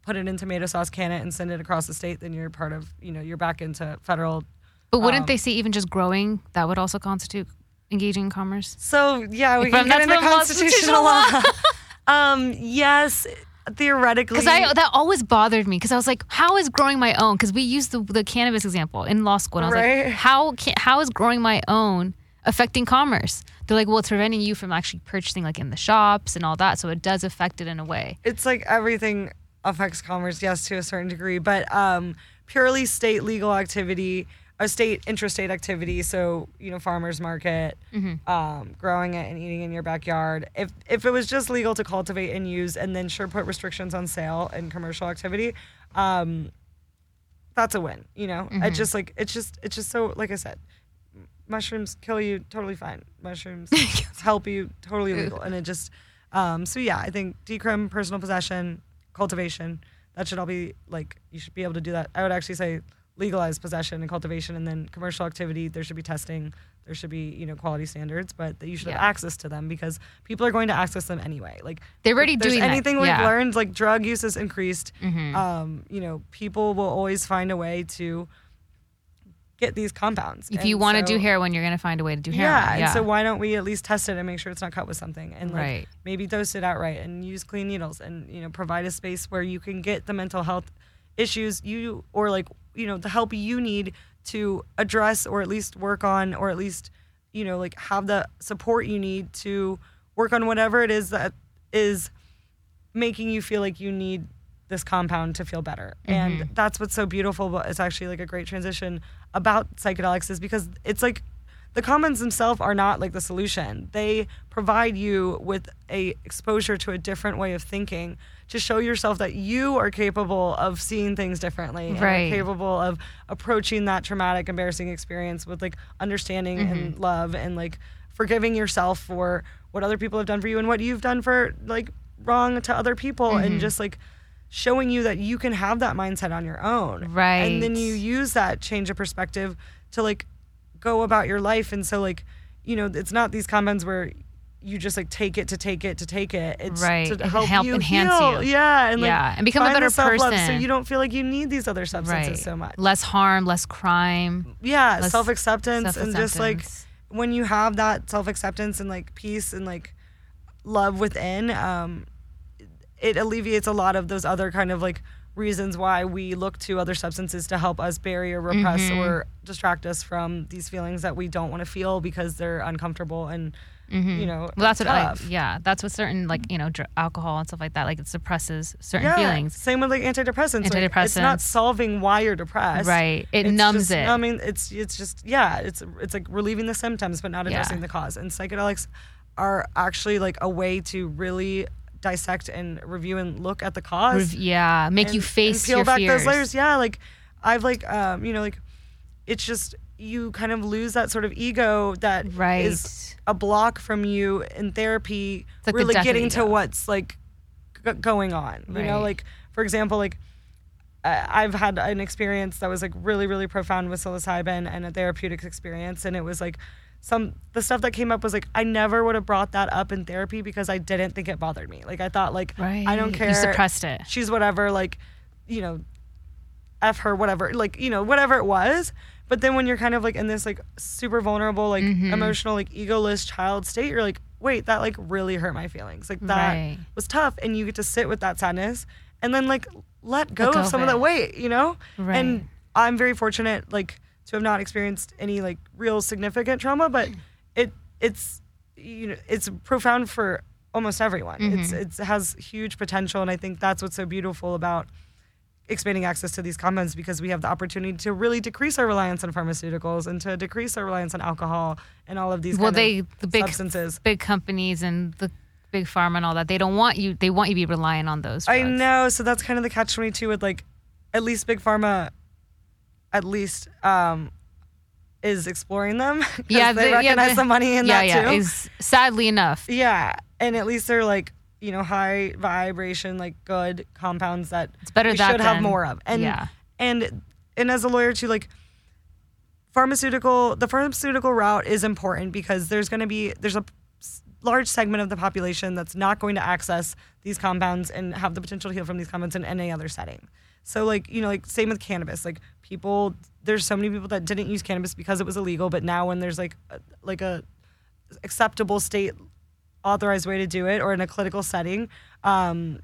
put it in tomato sauce can it and send it across the state then you're part of you know you're back into federal but wouldn't um, they say even just growing that would also constitute engaging in commerce? So yeah, we From- can get into from constitutional law. um, yes, theoretically. Because I that always bothered me because I was like, how is growing my own? Because we used the, the cannabis example in law school, and I was Right. like, how can, how is growing my own affecting commerce? They're like, well, it's preventing you from actually purchasing like in the shops and all that, so it does affect it in a way. it's like everything affects commerce, yes, to a certain degree, but um, purely state legal activity, a state interstate activity. So you know, farmers market, um, growing it and eating in your backyard. If if it was just legal to cultivate and use, and then sure put restrictions on sale and commercial activity. Um, that's a win, you know. It just like it's just it's just so like I said, mushrooms kill you totally fine. Mushrooms help you totally legal, and it just um, so yeah. I think decrim, personal possession, cultivation, that should all be like you should be able to do that. I would actually say legalize possession and cultivation, and then commercial activity. There should be testing. There should be you know quality standards, but that you should have access to them because people are going to access them anyway. Like They're already doing that, anything we've yeah. Mm-hmm. learned, like drug use has increased. Um, you know, people will always find a way to get these compounds. If you want to so- do heroin, you're gonna find a way to do heroin. yeah, Yeah, and so why don't we at least test it and make sure it's not cut with something, and like Right. maybe dose it outright and use clean needles, and you know provide a space where you can get the mental health issues you or like you know the help you need to address or at least work on or at least you know like have the support you need to work on whatever it is that is making you feel like you need this compound to feel better. Mm-hmm. And that's what's so beautiful, but it's actually like a great transition about psychedelics is because it's like the compounds themselves are not like the solution. They provide you with a exposure to a different way of thinking to show yourself that you are capable of seeing things differently Right. capable of approaching that traumatic, embarrassing experience with like understanding and mm-hmm. love and like forgiving yourself for what other people have done for you and what you've done for like wrong to other people and mm-hmm. just like showing you that you can have that mindset on your own. Right. And then you use that change of perspective to like go about your life. And so like, you know, it's not these compounds where you just like take it to take it to take it. It's Right. to help, help you enhance heal. you. Yeah. And like Yeah, and become a better self-love So you don't feel like you need these other substances right. so much. Less harm, less crime. yeah. Self acceptance and just like when you have that self acceptance and like peace and like love within, um, it alleviates a lot of those other kind of like reasons why we look to other substances to help us bury or repress Mm-hmm. or distract us from these feelings that we don't want to feel because they're uncomfortable and you know Mm-hmm. Well, that's what I, yeah, that's what certain like you know dr- alcohol and stuff like that like it suppresses certain yeah, feelings. Same with like antidepressants. Like, it's not solving why you're depressed. Right. It It's numbs just it. mean, It's it's just yeah. It's it's like relieving the symptoms, but not Yeah. addressing the cause. And psychedelics are actually like a way to really dissect and review and look at the cause. Yeah, make you face and peel back fears. those layers. Yeah, like I've like um you know like it's just you kind of lose that sort of ego that is Right. is a block from you in therapy like really getting to what's like g- going on you know like for example like I've had an experience that was like really, really profound with psilocybin and a therapeutic experience. And it was like some, the stuff that came up was like, I never would have brought that up in therapy because I didn't think it bothered me. Like, I thought, like, I don't care. You suppressed it. She's whatever, like, you know, F her, whatever, like, you know, whatever it was. But then when you're kind of like in this like super vulnerable, like Mm-hmm. emotional, like egoless child state, you're like, wait, that like really hurt my feelings. Like that Right. was tough. And you get to sit with that sadness and then like let go Let go of of some of it. that weight, you know? Right. And I'm very fortunate, like, to have not experienced any like real significant trauma, but it it's you know it's profound for almost everyone. It's Mm-hmm. it's, it has huge potential, and I think that's what's so beautiful about expanding access to these compounds because we have the opportunity to really decrease our reliance on pharmaceuticals and to decrease our reliance on alcohol and all of these Well, they the big substances. big companies and the big pharma and all that. They don't want you. They want you to be relying on those. I know. So that's kind of the catch twenty two with like, at least big pharma, at least um, is exploring them. Yeah, they the- yeah, recognize the- the money in yeah, that yeah. too. Is sadly enough. yeah, and at least they're like you know high vibration, like good compounds that It's better we that should have more of. And yeah. and and as a lawyer too, like pharmaceutical, the pharmaceutical route is important because there's going to be there's a large segment of the population that's not going to access these compounds and have the potential to heal from these compounds in any other setting. So like you know like same with cannabis, like people there's so many people that didn't use cannabis because it was illegal, but now when there's like a, like a acceptable state authorized way to do it or in a clinical setting, um,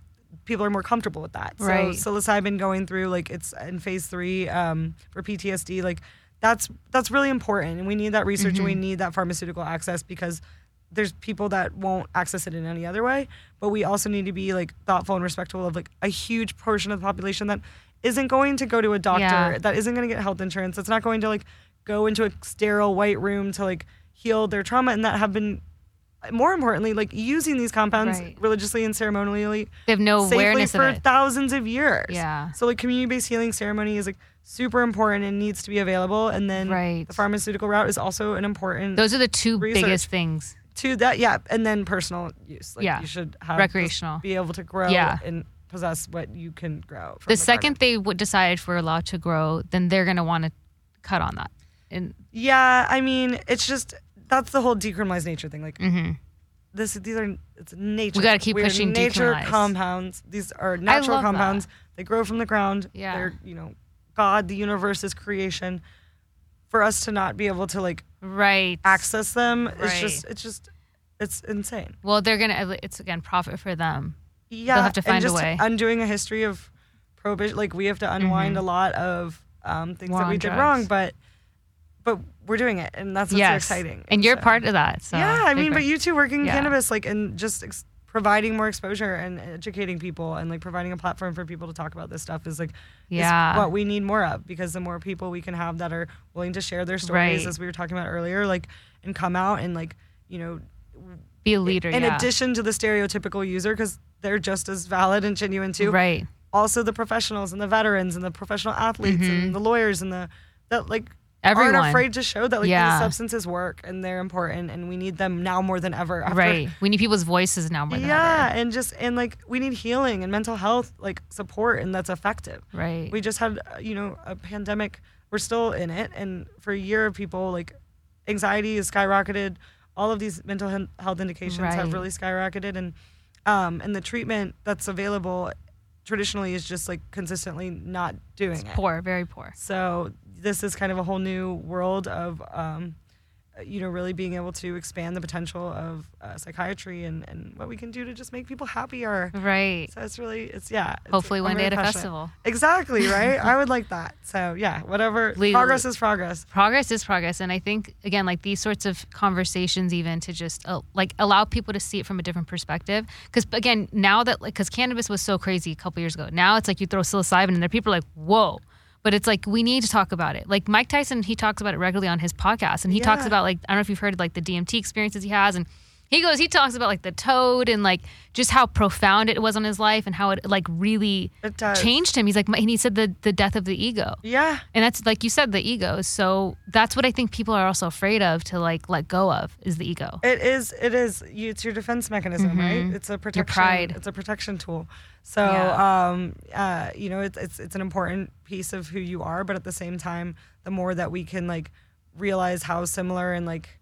people are more comfortable with that. Right. So psilocybin going through like it's in phase three um, for PTSD, like that's that's really important, and we need that research and we Mm-hmm. need that pharmaceutical access because there's people that won't access it in any other way. But we also need to be like thoughtful and respectful of like a huge portion of the population that isn't going to go to a doctor, Yeah. that isn't going to get health insurance, that's not going to like go into a sterile white room to like heal their trauma, and that have been more importantly like using these compounds Right. religiously and ceremonially They have no awareness for of it. thousands of years. Yeah. So like community-based healing ceremony is like super important and needs to be available. And then Right. the pharmaceutical route is also an important Those are the two Research. biggest things. To that. Yeah, and then personal use. Like Yeah. you should have Recreational. be able to grow Yeah. and possess what you can grow. The the second garden. they would decide we're allowed to grow, then they're gonna want to cut on that. And yeah, I mean, it's just that's the whole Decriminalize Nature thing. Like mhm. this, these are it's nature. We gotta keep We're pushing nature compounds. These are natural love that. compounds. They grow from the ground. Yeah. They're you know, God, the universe is creation. For us to not be able to like right. access them, right. it's just it's just it's insane. Well, they're gonna. It's again profit for them. Yeah, they'll have to find a way. Undoing a history of prohibition, like we have to unwind a lot of um, things that we did drugs. wrong, but but we're doing it, and that's what's yes. so exciting. And you're part of that. So yeah, I mean, but you two working in Yeah. cannabis, like, and just ex- providing more exposure and educating people, and like providing a platform for people to talk about this stuff is like, is Yeah. what we need more of because the more people we can have that are willing to share their stories, Right. as we were talking about earlier, like, and come out and like, you know, be a leader. in yeah. addition to the stereotypical user, because they're just as valid and genuine too. right. Also, the professionals and the veterans and the professional athletes and the lawyers and the that like Mm-hmm. Everyone. aren't afraid to show that like Yeah. these substances work and they're important and we need them now more than ever. After, Right. We need people's voices now more than Yeah, ever. Yeah, and just and like we need healing and mental health like support and that's effective. Right. We just had uh, you know a pandemic. We're still in it, and for a year of people like anxiety has skyrocketed. All of these mental health indications have really skyrocketed, and um, and the treatment that's available traditionally is just like consistently not doing it. poor. Very poor. So this is kind of a whole new world of, um, you know, really being able to expand the potential of uh, psychiatry and, and what we can do to just make people happier. Right. So it's really, it's yeah. it's- Hopefully I'm one day at a festival. Exactly right. I would like that. So yeah, whatever. Legally. Progress is progress. progress is progress and i think again like these sorts of conversations even to just uh, like allow people to see it from a different perspective because again now that like because cannabis was so crazy a couple years ago now it's like you throw psilocybin in there people are like whoa but it's like we need to talk about it. Like mike tyson he talks about it regularly on his podcast and he talks about like i don't know if you've heard like the dmt experiences he has and He goes, he talks about like the toad and like just how profound it was on his life and how it like really It changed him. He's like, and he said the the death of the ego. Yeah. And that's like you said, the ego. So that's what I think people are also afraid of to like let go of is the ego. It is. It is. You, it's your defense mechanism, right? It's a protection. Your pride. It's a protection tool. So, Yeah. um, uh, you know, it's, it's it's an important piece of who you are, but at the same time, the more that we can like realize how similar and like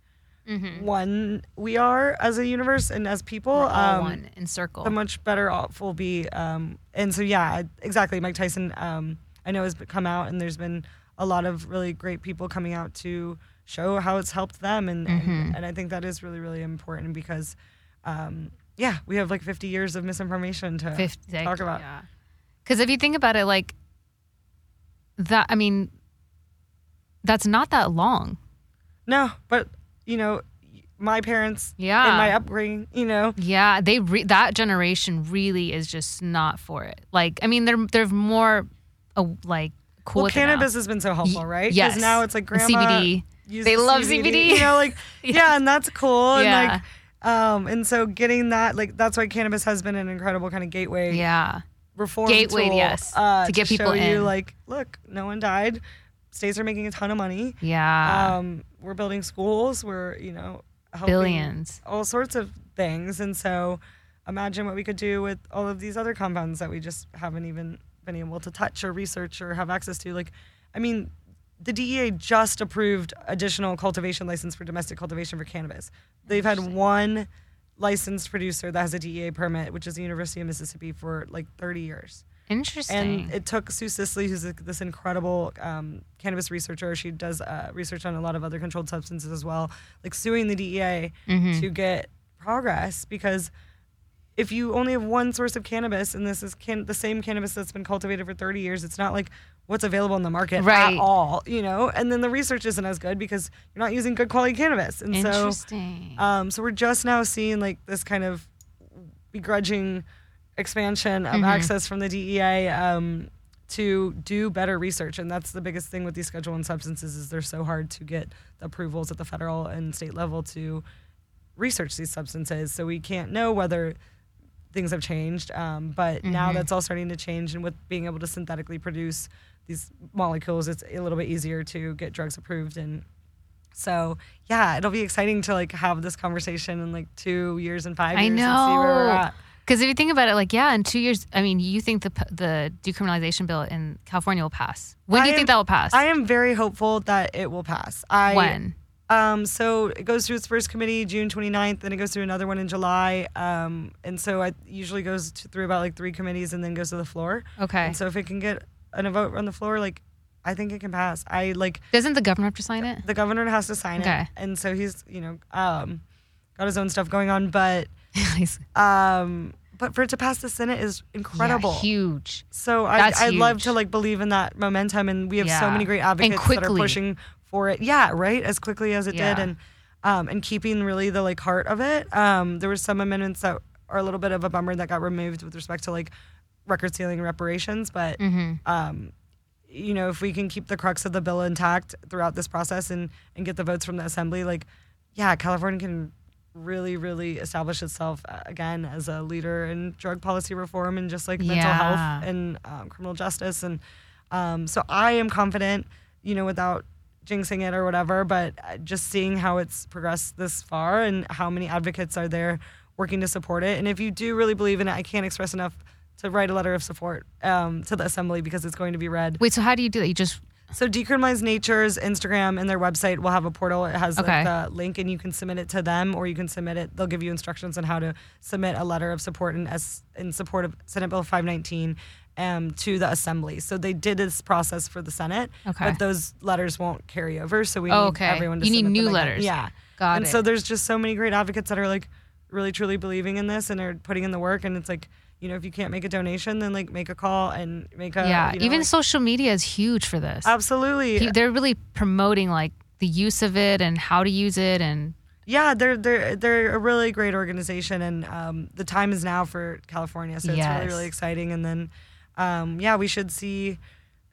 one we are as a universe and as people, We're all um, one in circle. the much better off we'll be. Um, and so, yeah, exactly. Mike Tyson, um, I know has come out, and there's been a lot of really great people coming out to show how it's helped them, and and, and I think that is really really important because, um, yeah, we have like 50 years of misinformation to 50, talk about. Yeah. Because if you think about it, like that, I mean, that's not that long. No, but you know, my parents, Yeah. and my upbringing, you know, Yeah, they re- that generation really is just not for it. Like, I mean, they're they're more uh, like cool. well, cannabis has been so helpful, right? yes. now it's like And grandma CBD. They love CBD. You know, like yeah, and that's cool. Yeah. And like, um, and so getting that, like, that's why cannabis has been an incredible kind of gateway Yeah, reform Gateway, tool, yes, uh, to get show people you in. like, look, no one died. States are making a ton of money. yeah, Um, we're building schools. We're you know helping billions. all sorts of things. And so imagine what we could do with all of these other compounds that we just haven't even been able to touch or research or have access to. Like, I mean, the DEA just approved additional cultivation license for domestic cultivation for cannabis. They've had one licensed producer that has a DEA permit, which is the University of Mississippi for like 30 years. Interesting. And it took Sue Sisley, who's this incredible um, cannabis researcher. She does uh, research on a lot of other controlled substances as well, like suing the DEA Mm-hmm. to get progress because if you only have one source of cannabis and this is can- the same cannabis that's been cultivated for 30 years, it's not like what's available in the market Right. at all, you know? And then the research isn't as good because you're not using good quality cannabis. And so Interesting. um, so we're just now seeing like this kind of begrudging expansion of Mm-hmm. access from the DEA um, to do better research, and that's the biggest thing with these Schedule One substances is they're so hard to get the approvals at the federal and state level to research these substances. So we can't know whether things have changed, um, but now Mm-hmm. that's all starting to change, and with being able to synthetically produce these molecules, it's a little bit easier to get drugs approved and so yeah, it'll be exciting to like have this conversation in like two years and five I years and see where we're at. Because if you think about it, like, yeah, in two years, I mean, you think the the decriminalization bill in California will pass? When do I you think am- that will pass? I am very hopeful that it will pass. I, when? Um, so it goes through its first committee June 29th, then it goes through another one in July. Um, and so it usually goes to, through about like three committees and then goes to the floor. Okay. And so if it can get an, a vote on the floor, like I think it can pass. I like Doesn't the governor have to sign it? the governor has to sign Okay. it, and so he's you know um, got his own stuff going on, but um, but for it to pass the Senate is incredible. Yeah, huge. So I, That's I'd love to like believe in that momentum, and we have so many great advocates that are pushing for it. Yeah, right, as quickly as it Yeah. did, and um, and keeping really the like heart of it. Um, there were some amendments that are a little bit of a bummer that got removed with respect to like record sealing reparations, but Mm-hmm. um, you know, if we can keep the crux of the bill intact throughout this process and and get the votes from the assembly, like, yeah, California can really, really establish itself uh, again as a leader in drug policy reform and just like mental Yeah. health and um, criminal justice. And um, so I am confident, you know, without jinxing it or whatever, but uh, just seeing how it's progressed this far and how many advocates are there working to support it. And if you do really believe in it, I can't express enough to write a letter of support um, to the assembly because it's going to be read. Wait, so how do you do that? You just So Decriminalize Nature's Instagram and their website will have a portal. It has Okay. like the link, and you can submit it to them, or you can submit it. They'll give you instructions on how to submit a letter of support in, S, in support of Senate Bill 519 um, to the Assembly. So they did this process for the Senate, Okay. but those letters won't carry over. So we Oh, need okay. everyone to You need new letters. Yeah, Got and it. so there's just so many great advocates that are like really truly believing in this and are putting in the work. And it's like you know if you can't make a donation, then like make a call and make a yeah. you know, Even like- social media is huge for this. absolutely They're really promoting like the use of it and how to use it and Yeah, they're they're they're a really great organization, and um, the time is now for California, so it's really really exciting. And then, um, yeah, we should see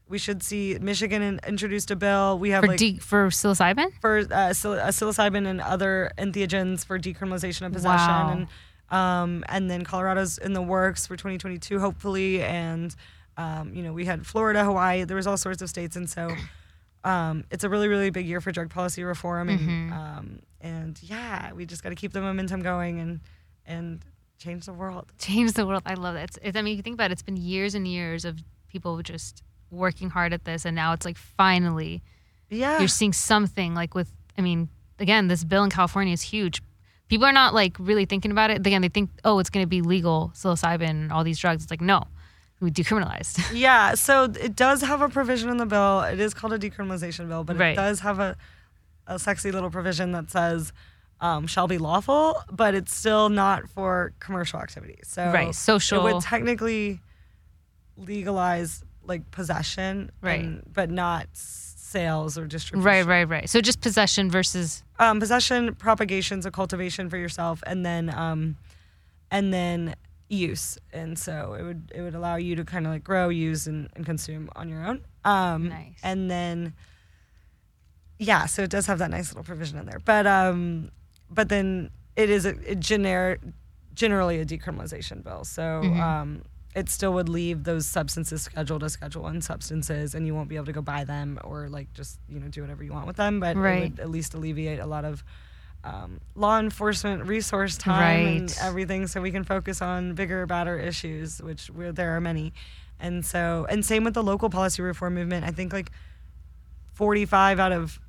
we should see Michigan in, introduced a bill. We have For like de- for psilocybin? for uh, psil- uh, psilocybin and other entheogens for decriminalization of possession, Wow. and um, and then Colorado's in the works for 2022, hopefully, and um, you know we had Florida, Hawaii. There was all sorts of states, and so um, it's a really really big year for drug policy reform, and Mm-hmm. um, and yeah, we just got to keep the momentum going and and change the world. Change the world. I love that. It's, it's, I mean, you think about it, it's been years and years of people just working hard at this, and now it's like finally Yeah, you're seeing something like with i mean again this bill in california is huge people are not like really thinking about it again they think oh it's going to be legal psilocybin and all these drugs it's like no we decriminalized Yeah, so it does have a provision in the bill. It is called a decriminalization bill, but Right. it does have a, a sexy little provision that says um, shall be lawful, but it's still not for commercial activities. So Right, social- It would technically legalize like possession, Right. and- but not sales or distribution. right right right so just possession versus Um, possession, propagation, so cultivation for yourself, and then um, and then use. And so it would it would allow you to kind of like grow, use, and, and consume on your own. Um, Nice. And then yeah, so it does have that nice little provision in there. But um, but then it is a, a generic, generally a decriminalization bill. So Mm-hmm. um, it still would leave those substances scheduled as Schedule One substances, and you won't be able to go buy them or like just you know do whatever you want with them. But Right. it would at least alleviate a lot of um, law enforcement resource time and everything, so we can focus on bigger, badder issues, which there are many. And so, and same with the local policy reform movement. I think like 45 out of,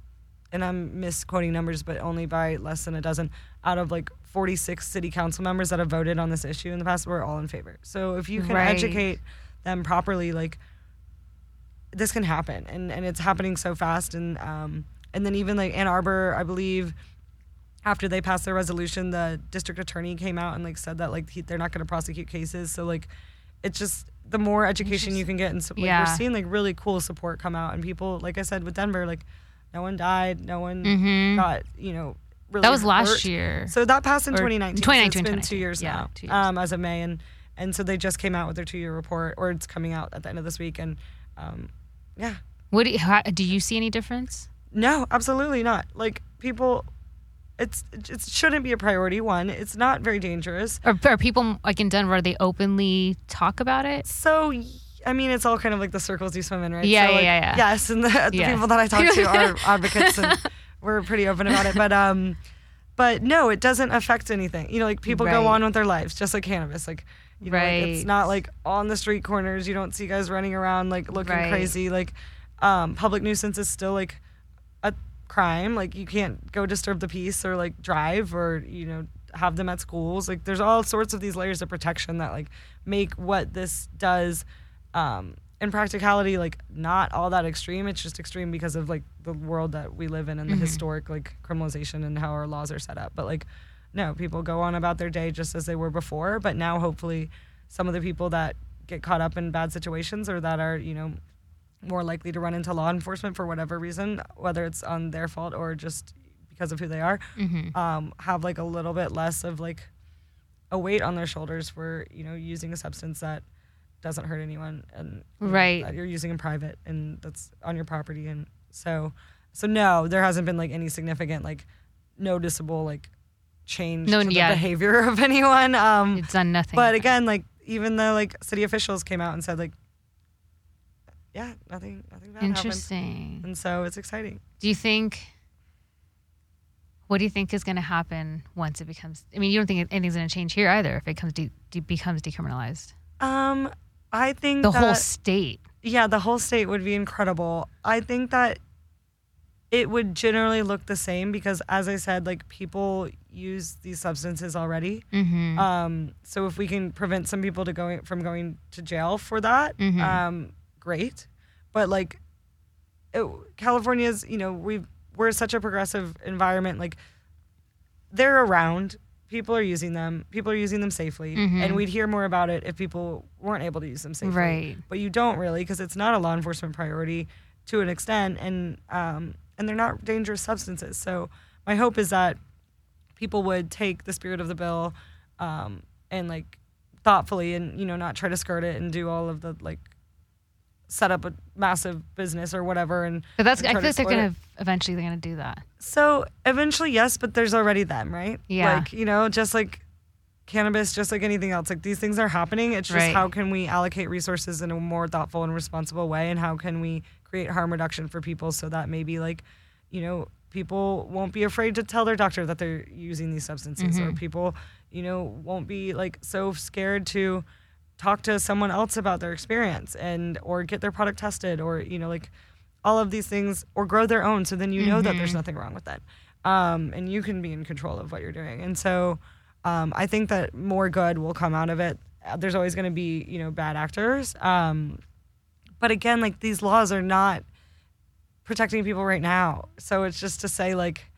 and I'm misquoting numbers, but only by less than a dozen out of like 46 city council members that have voted on this issue in the past were all in favor. So if you can Right. educate them properly, like this can happen, and and it's happening so fast, and um, and then even like Ann Arbor, I believe. After they passed their resolution, the district attorney came out and like said that like he, they're not going to prosecute cases. So like, it's just the more education you can get, and so, like, Yeah. we're seeing like really cool support come out, and people, like I said with Denver, like no one died, no one Mhm. got you know. Really that was last year So that passed in Or 2019. 2019, so it's been two years Yeah, now, two years. Um, as of May, and and so they just came out with their two-year report, or it's coming out at the end of this week, and um, yeah, what do you, how, do you see any difference no, absolutely not. Like people, it's it shouldn't be a priority. One, it's not very dangerous. or are people like in denver they openly talk about it So. I mean, it's all kind of like the circles you swim in, right? Yeah, so, yeah, like, yeah, yeah. Yes, and the, the Yeah. people that I talk to are advocates, and we're pretty open about it. But um, but no, it doesn't affect anything. You know, like people go on with their lives just like cannabis. Like, you know, like, it's not like on the street corners. You don't see guys running around like looking Right. crazy. Like, um, public nuisance is still like a crime. Like, you can't go disturb the peace or like drive or you know have them at schools. Like, there's all sorts of these layers of protection that like make what this does. Um, in practicality, like not all that extreme. It's just extreme because of like the world that we live in and the historic like criminalization and how our laws are set up. But like, no, people go on about their day just as they were before. But now, hopefully, some of the people that get caught up in bad situations or that are, you know, more likely to run into law enforcement for whatever reason, whether it's on their fault or just because of who they are, um, have like a little bit less of like a weight on their shoulders for you know using a substance that doesn't hurt anyone and you know, Right. that you're using in private and that's on your property and so so no there hasn't been like any significant like noticeable like change No, to the behavior of anyone um it's done nothing but again like even the like city officials came out and said like yeah nothing nothing bad happened interesting and so it's exciting Do you think? What do you think is going to happen once it becomes? I mean, you don't think anything's going to change here either if it comes de- de- becomes decriminalized. um i think The that, whole state. yeah the whole state would be incredible i think that it would generally look the same because as i said like people use these substances already Mm-hmm. um, so if we can prevent some people to going from going to jail for that Mhm. um, great but like it, california's you know we we're such a progressive environment like they're around people are using them people are using them safely Mhm. and we'd hear more about it if people weren't able to use them safely Right. but you don't really because it's not a law enforcement priority to an extent and um, and they're not dangerous substances so my hope is that people would take the spirit of the bill um, and like thoughtfully and you know not try to skirt it and do all of the like set up a massive business or whatever. And But that's and I feel like they're exploit it. Eventually they're gonna do that. So eventually, yes, but there's already them, right? Yeah. Like you know, just like cannabis, just like anything else, like these things are happening. It's just Right. how can we allocate resources in a more thoughtful and responsible way, and how can we create harm reduction for people so that maybe like, you know, people won't be afraid to tell their doctor that they're using these substances, or mm-hmm. people, you know, won't be like so scared to talk to someone else about their experience and or get their product tested or you know like all of these things or grow their own so then you know that there's nothing wrong with that. Um, and you can be in control of what you're doing. And so um, i think that more good will come out of it. Uh, there's always going to be you know bad actors. Um, but again like these laws are not protecting people right now. So it's just to say like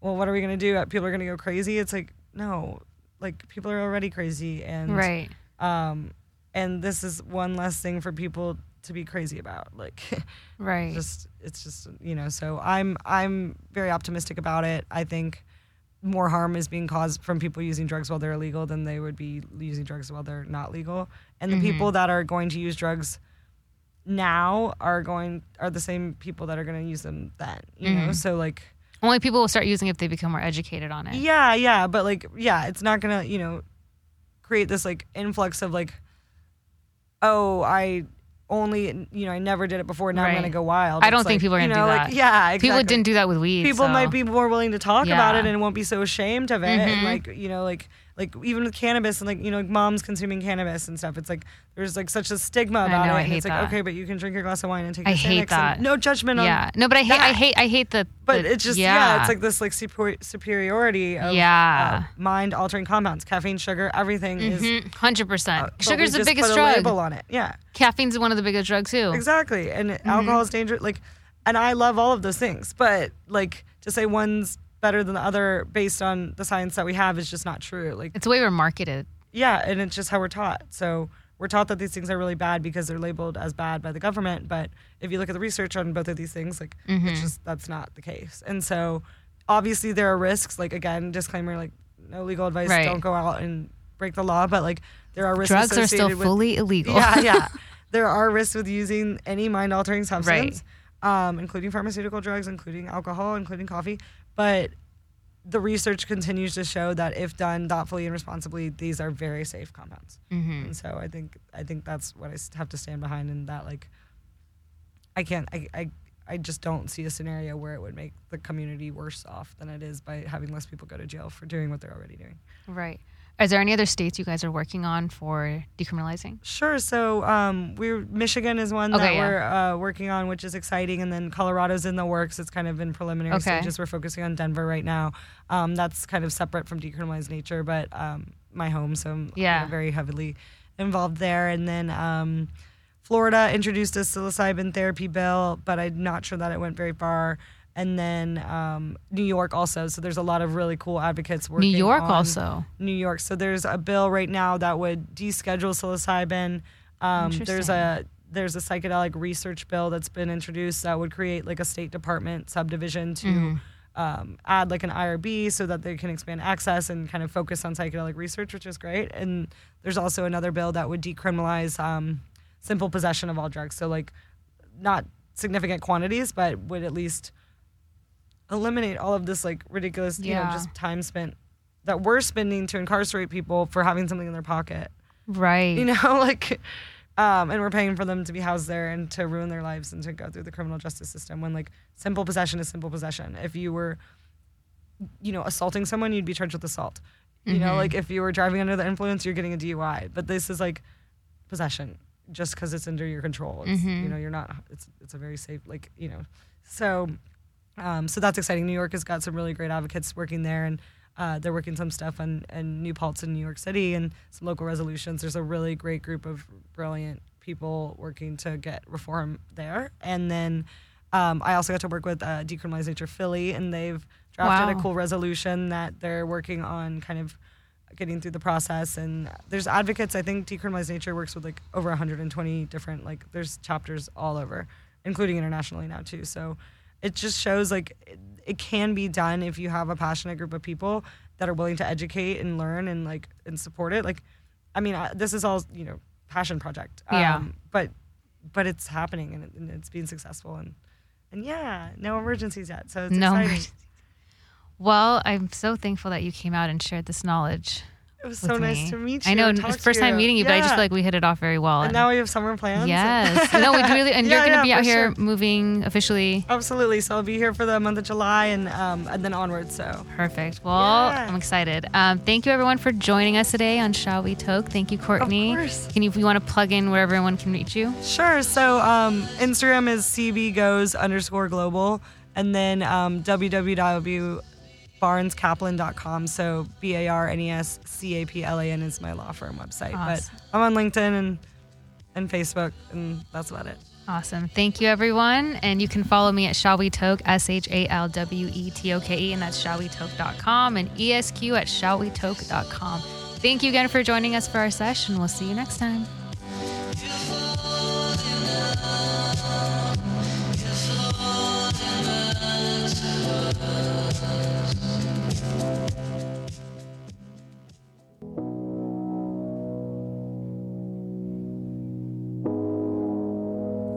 well what are we going to do people are going to go crazy? It's like no. Like people are already crazy and Right. um, and this is one less thing for people to be crazy about like Right. just it's just you know so i'm i'm very optimistic about it i think more harm is being caused from people using drugs while they're illegal than they would be using drugs while they're not legal and the Mm-hmm. people that are going to use drugs now are going are the same people that are going to use them then you Mm-hmm. know so like Only people will start using if they become more educated on it. yeah, yeah, but like, yeah, it's not gonna, you know, create this like influx of like, oh, I only, you know, I never did it before. Now I'm gonna go wild. I don't It's think like, people are gonna you know, do like, that. Yeah, exactly. People didn't do that with weed. People so- might be more willing to talk about it and won't be so ashamed of it. And Mhm. like, you know, like, like even with cannabis and like, you know, like moms consuming cannabis and stuff. It's like there's like such a stigma about know, it. I and hate it's like, that. okay, but you can drink your glass of wine and take I hate that. No judgment on Yeah. No, but I hate. I hate. I hate the. But the- it's just yeah. it's like this like super, superiority of Yeah. uh, mind altering compounds, caffeine, sugar, everything is. Mm-hmm. hundred uh, percent. but we Sugar's the biggest drug. label on it. Yeah, Caffeine's one of the biggest drugs too. exactly. And Mm-hmm. alcohol is dangerous. Like, and I love all of those things, but like to say one's better than the other based on the science that we have is just not true. Like, It's the way we're marketed. yeah, and it's just how we're taught. So we're taught that these things are really bad because they're labeled as bad by the government. But if you look at the research on both of these things, like Mm-hmm. it's just that's not the case. And so obviously there are risks. Like again, disclaimer, like no legal advice. Right. Don't go out and break the law. But like there are risks. Drugs are still with- fully illegal. yeah, yeah. There are risks with using any mind altering substance, um, including pharmaceutical drugs, including alcohol, including coffee. But the research continues to show that if done thoughtfully and responsibly, these are very safe compounds. hmm And so I think I think that's what I have to stand behind, and that like I can't I, I I just don't see a scenario where it would make the community worse off than it is by having less people go to jail for doing what they're already doing. Right. Is there any other states you guys are working on for decriminalizing? Sure. So um, we're Michigan is one that yeah. we're uh, working on, which is exciting, and then Colorado's in the works. It's kind of in preliminary Okay. stages. We're focusing on Denver right now. Um, that's kind of separate from Decriminalize Nature, but um, my home, so I'm Yeah. very heavily involved there. And then um, Florida introduced a psilocybin therapy bill, but I'm not sure that it went very far. And then um, New York also. So there's a lot of really cool advocates working. New York also. New York. So there's a bill right now that would deschedule psilocybin. Um, there's a there's a psychedelic research bill that's been introduced that would create like a state department subdivision to Mm-hmm. um, add like an IRB so that they can expand access and kind of focus on psychedelic research, which is great. And there's also another bill that would decriminalize um, simple possession of all drugs. So like not significant quantities, but would at least eliminate all of this like ridiculous, you know, just time spent that we're spending to incarcerate people for having something in their pocket. Right. You know, like um, and we're paying for them to be housed there and to ruin their lives and to go through the criminal justice system when like simple possession is simple possession. If you were you know, assaulting someone, you'd be charged with assault. You know, like if you were driving under the influence, you're getting a DUI. But this is like possession just because it's under your control. It's, You know, you're not. It's it's a very safe like you know. So, um, so that's exciting. New York has got some really great advocates working there, and uh, they're working some stuff on and New Paltz in New York City and some local resolutions. There's a really great group of brilliant people working to get reform there, and then. Um, I also got to work with uh, Decriminalize Nature Philly, and they've drafted Wow. a cool resolution that they're working on kind of getting through the process and there's advocates i think decriminalize nature works with like over 120 different like there's chapters all over including internationally now too so it just shows like it, it can be done if you have a passionate group of people that are willing to educate and learn and like and support it like i mean I, this is all you know passion project Yeah. um, but but it's happening and, it, and it's being successful and and yeah, no emergencies yet. So it's no exciting. emergency. Well, I'm so thankful that you came out and shared this knowledge. It was so me. nice to meet you. I know it's first time meeting you, but I just feel like we hit it off very well. And now we have summer plans. yes, no, we really, and you're Yeah, going to yeah, be out here sure. moving officially. Absolutely. So I'll be here for the month of July and um, and then onwards. So Perfect. Well, Yeah. I'm excited. Um, thank you everyone for joining us today on Shall We Toke. Thank you, Courtney. Of course. Can you, if you want to plug in where everyone can reach you? sure. So um, Instagram is cbgoes underscore global, and then um, www.barnescaplan.com. So B A R N E S C A P L A N is my law firm website. Awesome. But I'm on LinkedIn and and Facebook, and that's about it. Awesome. Thank you, everyone. And you can follow me at Shall We Toke, S H A L W E T O K E, and that's shallwetoke.com, and ESQ at shallwetoke.com. Thank you again for joining us for our session. We'll see you next time.